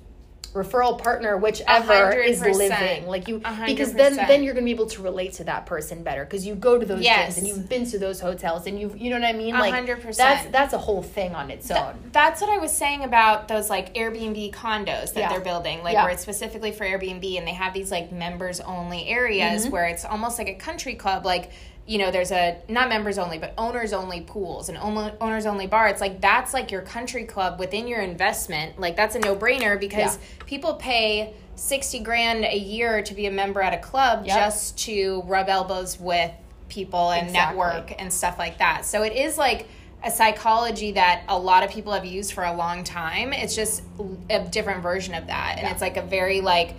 referral partner whichever hundred is living like you A hundred because then then you're gonna be able to relate to that person better because you go to those Yes. gyms and you've been to those hotels and you you know what i mean A like hundred percent. that's that's a whole thing on its own That's what I was saying about those like Airbnb condos that Yeah. they're building, like Yeah. where it's specifically for Airbnb, and they have these like members only areas Mm-hmm. where it's almost like a country club, like. You know, there's a not members only, but owners only pools and own- owners only bar. It's like that's like your country club within your investment. Like that's a no brainer because Yeah. people pay sixty grand a year to be a member at a club Yep. just to rub elbows with people and Exactly. network and stuff like that. So it is like a psychology that a lot of people have used for a long time. It's just a different version of that. And Yeah. it's like a very like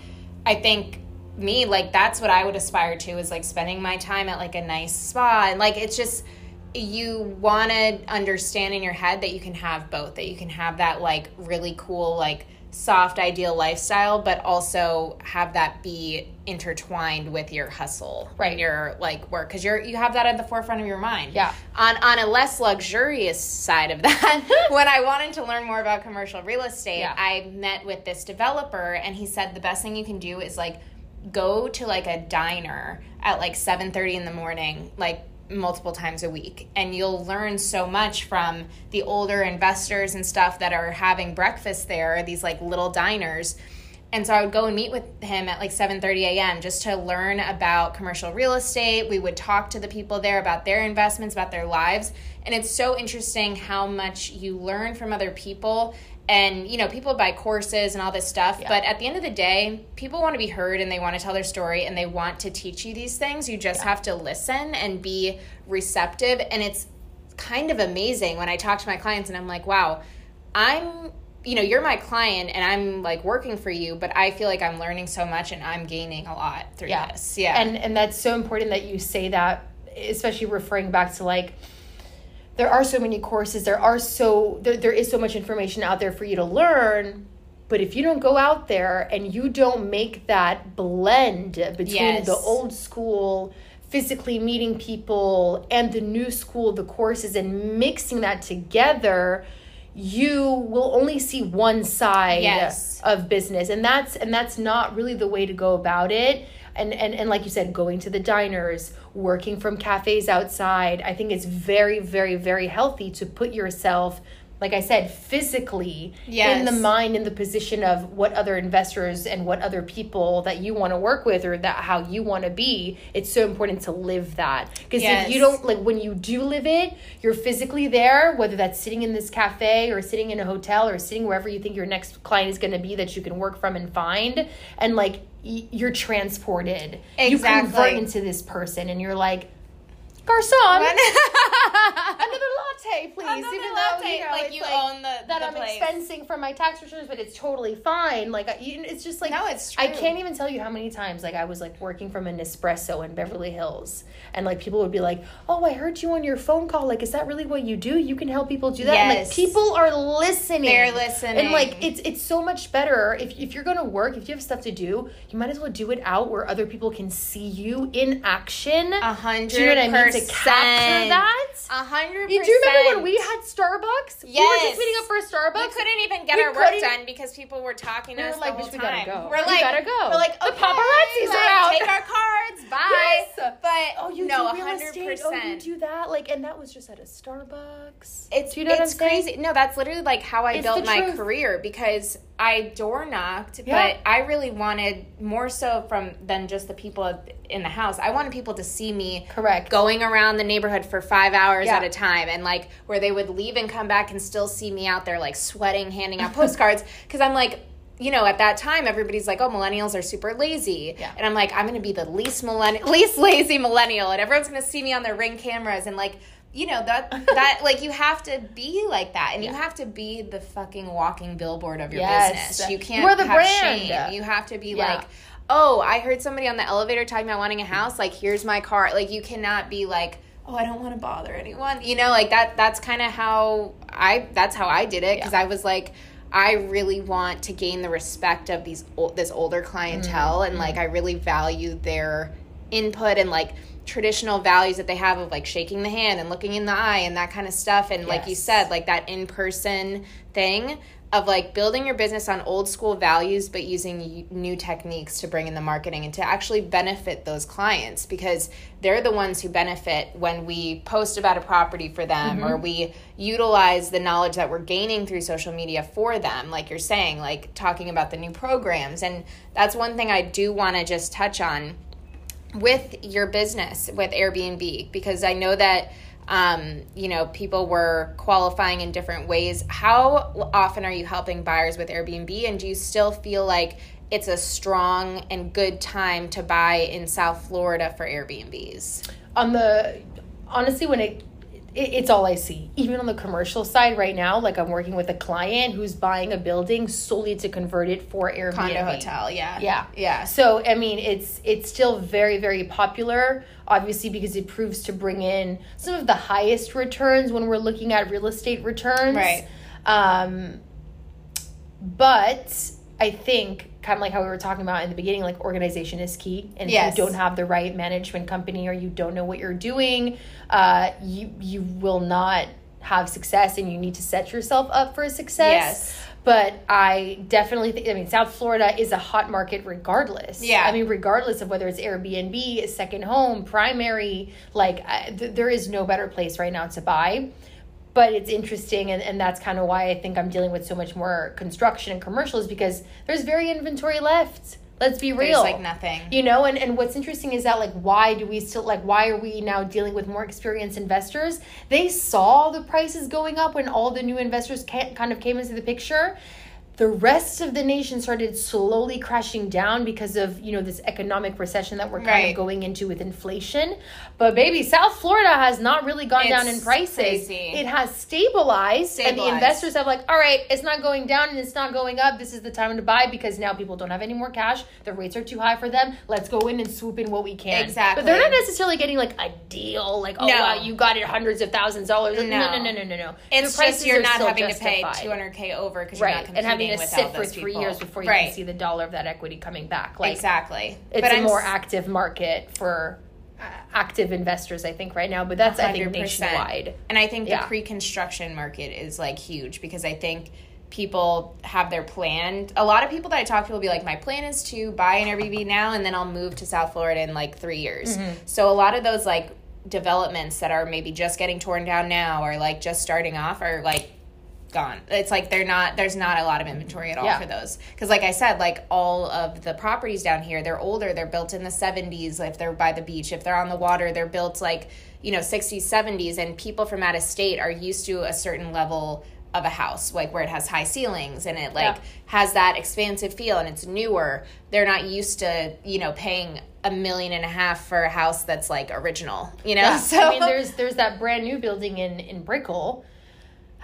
I think me like that's what I would aspire to is like spending my time at like a nice spa and like it's just you want to understand in your head that you can have both that you can have that like really cool like soft ideal lifestyle but also have that be intertwined with your hustle Right. your like work because you're you have that at the forefront of your mind Yeah. on on a less luxurious side of that when i wanted to learn more about commercial real estate Yeah. i met with this developer and he said the best thing you can do is like go to like a diner at like 7:30 in the morning like multiple times a week and you'll learn so much from the older investors and stuff that are having breakfast there these like little diners and so I would go and meet with him at like 7:30 a.m. just to learn about commercial real estate. We would talk to the people there about their investments, about their lives, and it's so interesting how much you learn from other people. And you know, people buy courses and all this stuff, but at the end of the day, people want to be heard and they want to tell their story and they want to teach you these things. You just have to listen and be receptive and it's kind of amazing when I talk to my clients and I'm like, wow, I'm, you know, you're my client and I'm like working for you, but I feel like I'm learning so much and I'm gaining a lot through yeah. this. Yeah. And and that's so important that you say that, especially referring back to like there are so many courses, there are so there, there is so much information out there for you to learn. But if you don't go out there and you don't make that blend between Yes. the old school physically meeting people and the new school the courses and mixing that together you will only see one side Yes. of business and that's and that's not really the way to go about it and and and like you said going to the diners working from cafes outside i think it's very very very healthy to put yourself like i said physically in the mind in the position of what other investors and what other people that you want to work with or that how you want to be. It's so important to live that. Because Yes. if you don't like when you do live it you're physically there whether that's sitting in this cafe or sitting in a hotel or sitting wherever you think your next client is going to be that you can work from and find. And like you're transported Exactly. you convert into this person and you're like garçon, another latte, please. Another Even latte, though you know, like you like own the that the I'm place. expensing from my tax returns, but it's totally fine. Like it's just like No, it's I can't even tell you how many times like I was like working from an espresso in Beverly Hills, and like people would be like, "Oh, I heard you on your phone call. Like, is that really what you do? You can help people do that." And, like people are listening. They're listening. and like it's it's so much better if if you're gonna work. If you have stuff to do, you might as well do it out where other people can see you in action. A hundred Do you know what I mean? To capture that. A hundred You do you remember when we had Starbucks? We were Yes. just meeting up for a Starbucks. We couldn't even get We our work done because people were talking to We were us like, the whole "Bitch, we gotta time. go. We're like, We gotta go. We're like, The okay, paparazzis like, are out." Take our cards. Bye. Yes. But Oh, you no, do real hundred estate. Oh, you percent. do that. Like, and that was just at a Starbucks. It's you know it's crazy. No, that's literally like how I It's built my truth. career because I door knocked, Yeah. but I really wanted more so from than just the people in the house. I wanted people to see me Correct. going around the neighborhood for five hours Yeah. at a time and like where they would leave and come back and still see me out there like sweating handing out postcards because i'm like you know at that time everybody's like oh millennials are super lazy Yeah. and i'm like i'm gonna be the least millennial least lazy millennial and everyone's gonna see me on their ring cameras and like you know that that like you have to be like that and you have to be the fucking walking billboard of your Yes. business you can't We're the brand. shame you have to be Yeah. like oh, I heard somebody on the elevator talking about wanting a house. Like, here's my car. Like, you cannot be like, oh, I don't want to bother anyone. You know, like that. That's kind of how I. That's how I did it because Yeah. I was like. I really want to gain the respect of these this older clientele Mm-hmm. and like I really value their input and like traditional values that they have of like shaking the hand and looking in the eye and that kind of stuff and like you said like that in-person thing of like building your business on old school values but using new techniques to bring in the marketing and to actually benefit those clients because they're the ones who benefit when we post about a property for them or mm-hmm. we utilize the knowledge that we're gaining through social media for them like you're saying like talking about the new programs. And that's one thing I do want to just touch on with your business with Airbnb because I know that um, you know people were qualifying in different ways. How often are you helping buyers with Airbnb, and do you still feel like it's a strong and good time to buy in South Florida for Airbnbs? on the honestly when it, it it's all i see even on the commercial side right now like i'm working with a client who's buying a building solely to convert it for airbnb Condo hotel, yeah, yeah yeah. so i mean it's it's still very very popular obviously because it proves to bring in some of the highest returns when we're looking at real estate returns Right. um but i think kind of like how we were talking about in the beginning like organization is key and Yes. if you don't have the right management company or you don't know what you're doing uh you you will not have success and you need to set yourself up for success Yes. But I definitely think, I mean, South Florida is a hot market regardless. Yeah. I mean, regardless of whether it's Airbnb, a second home, primary, like, I, th- there is no better place right now to buy. But it's interesting, and, and that's kind of why I think I'm dealing with so much more construction and commercials because there's very inventory left. Let's be There's real. like nothing. You know, and, and what's interesting is that like why do we still like why are we now dealing with more experienced investors? They saw the prices going up when all the new investors ca- kind of came into the picture. The rest of the nation started slowly crashing down because of you know this economic recession that we're kind Right. of going into with inflation. But baby, South Florida has not really gone down in prices. crazy. It has stabilized, and the investors have like, all right, it's not going down and it's not going up. This is the time to buy because now people don't have any more cash. The rates are too high for them. Let's go in and swoop in what we can. Exactly. But they're not necessarily getting like a deal, like oh No. wow, you got it hundreds of thousands of dollars. Like, no, No. no, no, no, no, no. It's The prices just you're not having to pay justified. 200k over because you're Right, not and competing to sit for three people. years before you right. can see the dollar of that equity coming back. Like exactly. it's but a I'm more s- active market for uh, active investors, I think, right now. But that's I think 100%. nationwide. And I think Yeah. the pre-construction market is like huge because I think people have their plan. A lot of people that I talk to will be like, my plan is to buy an Airbnb now and then I'll move to South Florida in like three years. Mm-hmm. So a lot of those like developments that are maybe just getting torn down now or like just starting off are like gone. It's like they're not there's not a lot of inventory at all Yeah. for those. Cuz like I said, like all of the properties down here, they're older, they're built in the 70s if they're by the beach, if they're on the water, they're built like, you know, 60s, 70s and people from out of state are used to a certain level of a house, like where it has high ceilings and it like Yeah. has that expansive feel and it's newer. They're not used to, you know, paying a million and a half for a house that's like original, you know? Yeah. So I mean, there's there's that brand new building in in Brickell,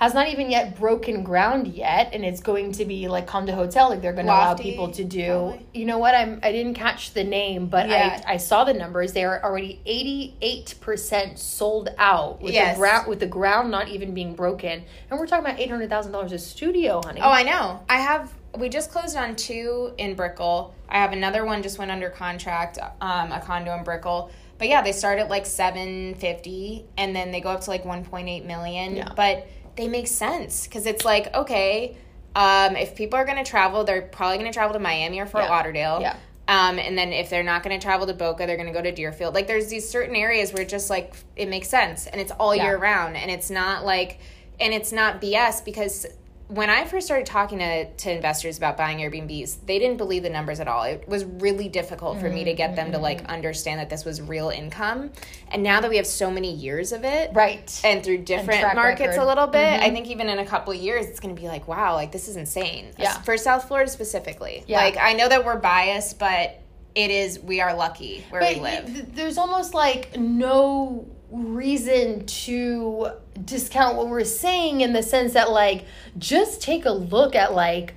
has not even yet broken ground yet, and it's going to be like condo hotel. Like they're going to allow people to do. probably. You know what? I'm I didn't catch the name, but Yeah. I I saw the numbers. They are already eighty eight percent sold out with Yes. the ground with the ground not even being broken, and we're talking about eight hundred thousand dollars a studio, honey. Oh, I know. I have. We just closed on two in Brickell. I have another one just went under contract, um, a condo in Brickell. But yeah, they start at like seven fifty, and then they go up to like one point eight million. Yeah. But they make sense because it's like okay, um, if people are going to travel, they're probably going to travel to Miami or Fort Yeah. Lauderdale. Yeah. Um, and then if they're not going to travel to Boca, they're going to go to Deerfield. Like there's these certain areas where it just like it makes sense and it's all Yeah. year round and it's not like and it's not BS because when I first started talking to, to investors about buying Airbnbs, they didn't believe the numbers at all. It was really difficult for me to get them to like understand that this was real income. And now that we have so many years of it, right. and through different track markets record. Mm-hmm. a little bit. I think even in a couple of years, it's going to be like, wow, like this is insane. Yeah. For South Florida specifically. Yeah. Like I know that we're biased, but it is, we are lucky where we live. there's almost like no reason to discount what we're saying in the sense that like just take a look at like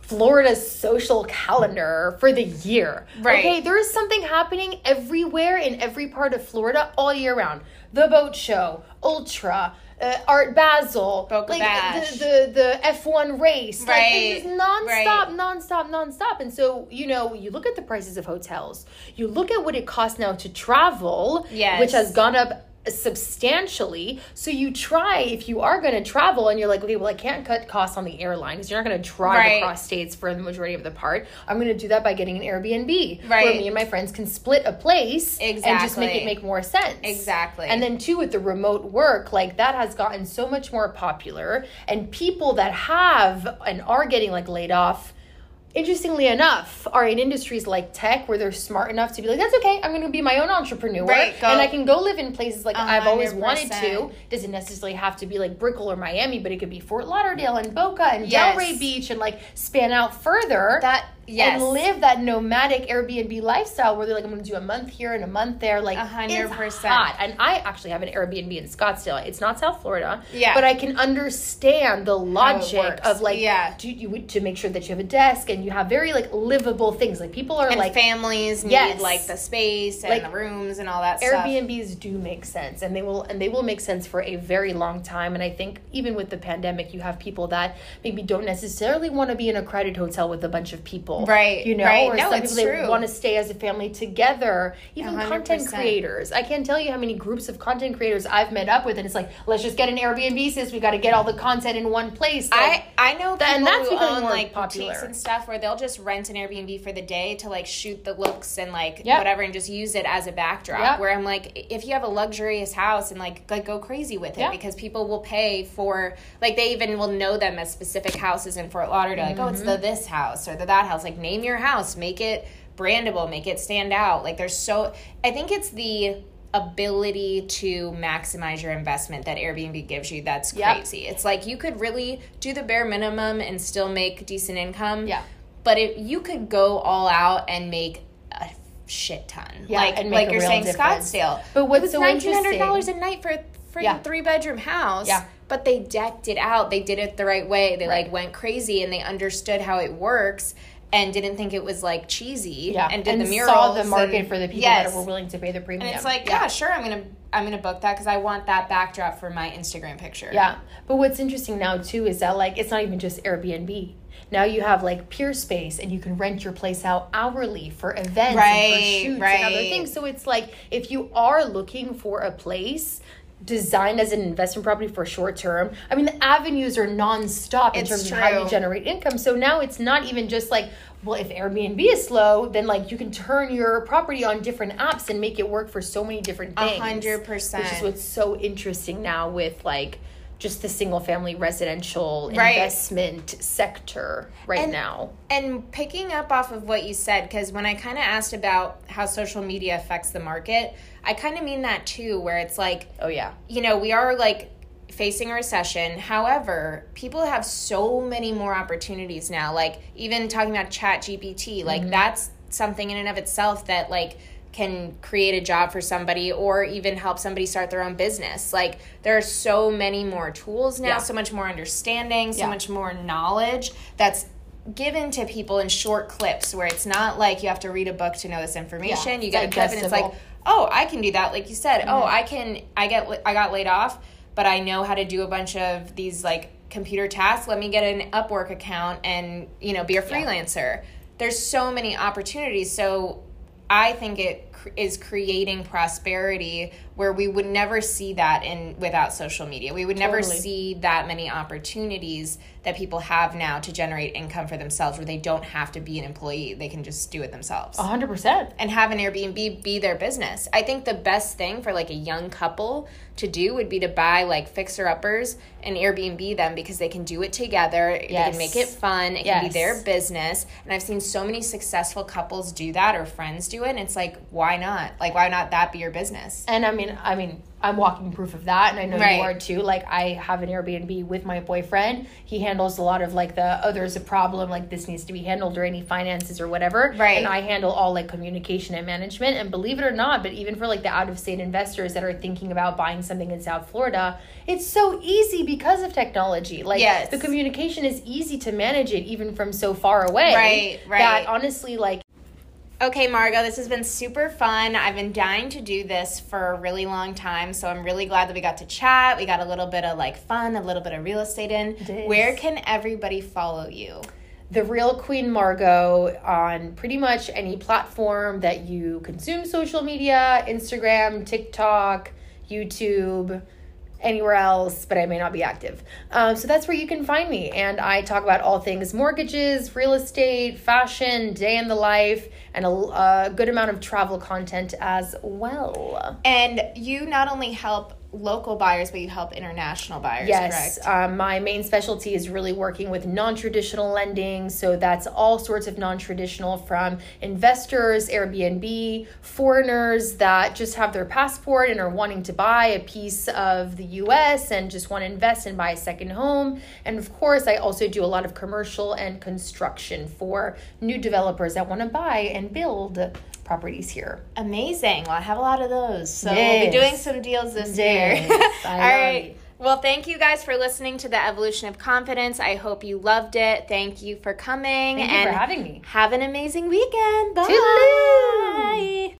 Florida's social calendar for the year. Right. Okay, there is something happening everywhere in every part of Florida all year round. The boat show, Ultra, uh, Art Basel, Boca like Bash. the the the F1 race. Like, Right, it's nonstop, right. nonstop, nonstop. And so, you know, you look at the prices of hotels, you look at what it costs now to travel, Yes. which has gone up substantially. So you try, if you are going to travel and you're like, okay, well, I can't cut costs on the airline because you're not going to drive Right. across states for the majority of the part. I'm going to do that by getting an Airbnb where me and my friends can split a place and just make it make more sense. Exactly. And then too with the remote work, like that has gotten so much more popular and people that have and are getting like laid off interestingly enough, are in industries like tech where they're smart enough to be like, that's okay, I'm gonna be my own entrepreneur. Right, and I can go live in places like I've always wanted to. Doesn't necessarily have to be like Brickell or Miami, but it could be Fort Lauderdale and Boca and Yes. Delray Beach and like span out further. That- yes. And live that nomadic Airbnb lifestyle where they're like, I'm gonna do a month here and a month there. Like A hundred it's percent. hot. And I actually have an Airbnb in Scottsdale. It's not South Florida. Yeah. But I can understand the logic of like Yeah. to you to make sure that you have a desk and you have very like livable things. Like people are and like families need Yes. like the space and Like, the rooms and all that stuff. Airbnbs do make sense and they will and they will make sense for a very long time and I think even with the pandemic you have people that maybe don't necessarily want to be in a crowded hotel with a bunch of people Right, you know right. or No, some people they want to stay as a family together even A hundred content creators I can't tell you how many groups of content creators I've met up with and it's like let's just get an Airbnb sis we got to get all the content in one place Like, I I know people and that's who own more like popular. boutiques and stuff where they'll just rent an Airbnb for the day to like shoot the looks and like Yep. whatever and just use it as a backdrop. Yep. Where I'm like, if you have a luxurious house and like like go crazy with it Yeah. because people will pay for like they even will know them as specific houses in Fort Lauderdale. Like, oh, it's Mm-hmm. the this house or the that house. Like name your house, make it brandable, make it stand out. Like there's so I think it's the ability to maximize your investment that Airbnb gives you that's Yep. crazy. It's like you could really do the bare minimum and still make decent income. Yeah. But if you could go all out and make a shit ton. Yeah, like like you're saying difference. Scottsdale. But what's it was so nineteen hundred dollars a night for a freaking Yeah. three bedroom house. Yeah. But they decked it out. They did it the right way. They Right. like went crazy and they understood how it works and didn't think it was like cheesy. yeah And did the murals. saw the market and- for the people Yes. that were willing to pay the premium And it's like, yeah, sure, I'm gonna I'm gonna book that because I want that backdrop for my Instagram picture. Yeah. But what's interesting now too is that like it's not even just Airbnb. Now you have like Peerspace and you can rent your place out hourly for events and for Right, shoots and other things. So it's like if you are looking for a place designed as an investment property for short term, I mean the avenues are nonstop in It's terms of how you generate income. So now it's not even just like well, if Airbnb is slow, then like you can turn your property on different apps and make it work for so many different A things. hundred Which is what's so interesting now with like just the single family residential Right. investment sector right And- now. And picking up off of what you said, because when I kind of asked about how social media affects the market, I kind of mean that too, where it's like, Oh yeah. you know, we are like facing a recession. However, people have so many more opportunities now. Like even talking about ChatGPT, like Mm-hmm. that's something in and of itself that like can create a job for somebody or even help somebody start their own business. Like there are so many more tools now, Yeah. so much more understanding, so Yeah. much more knowledge that's given to people in short clips where it's not like you have to read a book to know this information. you it's get a clip and it's like, "Oh, I can do that." Like you said, "Oh, Mm-hmm. I can I get I got laid off, but I know how to do a bunch of these like computer tasks. Let me get an Upwork account and, you know, be a freelancer." There's so many opportunities. So I think it is creating prosperity where we would never see that in without social media. We would never see that many opportunities that people have now to generate income for themselves where they don't have to be an employee. They can just do it themselves A hundred percent. and have an Airbnb be their business. I think the best thing for like a young couple to do would be to buy like fixer uppers and Airbnb them because they can do it together. They can make it fun. It can be their business. And I've seen so many successful couples do that or friends do it. And it's like, why not? Like, why not that be your business? And I mean, I mean, I'm walking proof of that, and I know Right. you are too. Like, I have an Airbnb with my boyfriend. He handles a lot of like the oh, there's a problem, like this needs to be handled, or any finances or whatever. Right. And I handle all like communication and management. And believe it or not, but even for like the out of state investors that are thinking about buying something in South Florida, it's so easy because of technology. Like, Yes. the communication is easy to manage it even from so far away. Right, right. That honestly, like. Okay, Margot, this has been super fun. I've been dying to do this for a really long time, so I'm really glad that we got to chat. We got a little bit of like fun, a little bit of real estate in. Where can everybody follow you? the real Queen Margot on pretty much any platform that you consume social media Instagram, TikTok, YouTube, anywhere else, but I may not be active. Um, so that's where you can find me. And I talk about all things mortgages, real estate, fashion, day in the life, and a, a good amount of travel content as well. And you not only help local buyers, but you help international buyers, Yes, correct? um, my main specialty is really working with non traditional lending. So that's all sorts of non traditional from investors, Airbnb, foreigners that just have their passport and are wanting to buy a piece of the US and just want to invest and buy a second home. And of course, I also do a lot of commercial and construction for new developers that want to buy and build properties here. Amazing. Well, I have a lot of those. So we'll be doing some deals this Yes, year. All right. it. Well, thank you guys for listening to the Evolution of Confidence. I hope you loved it. Thank you for coming. Thank you and for having me. Have an amazing weekend. Bye. Toodaloo.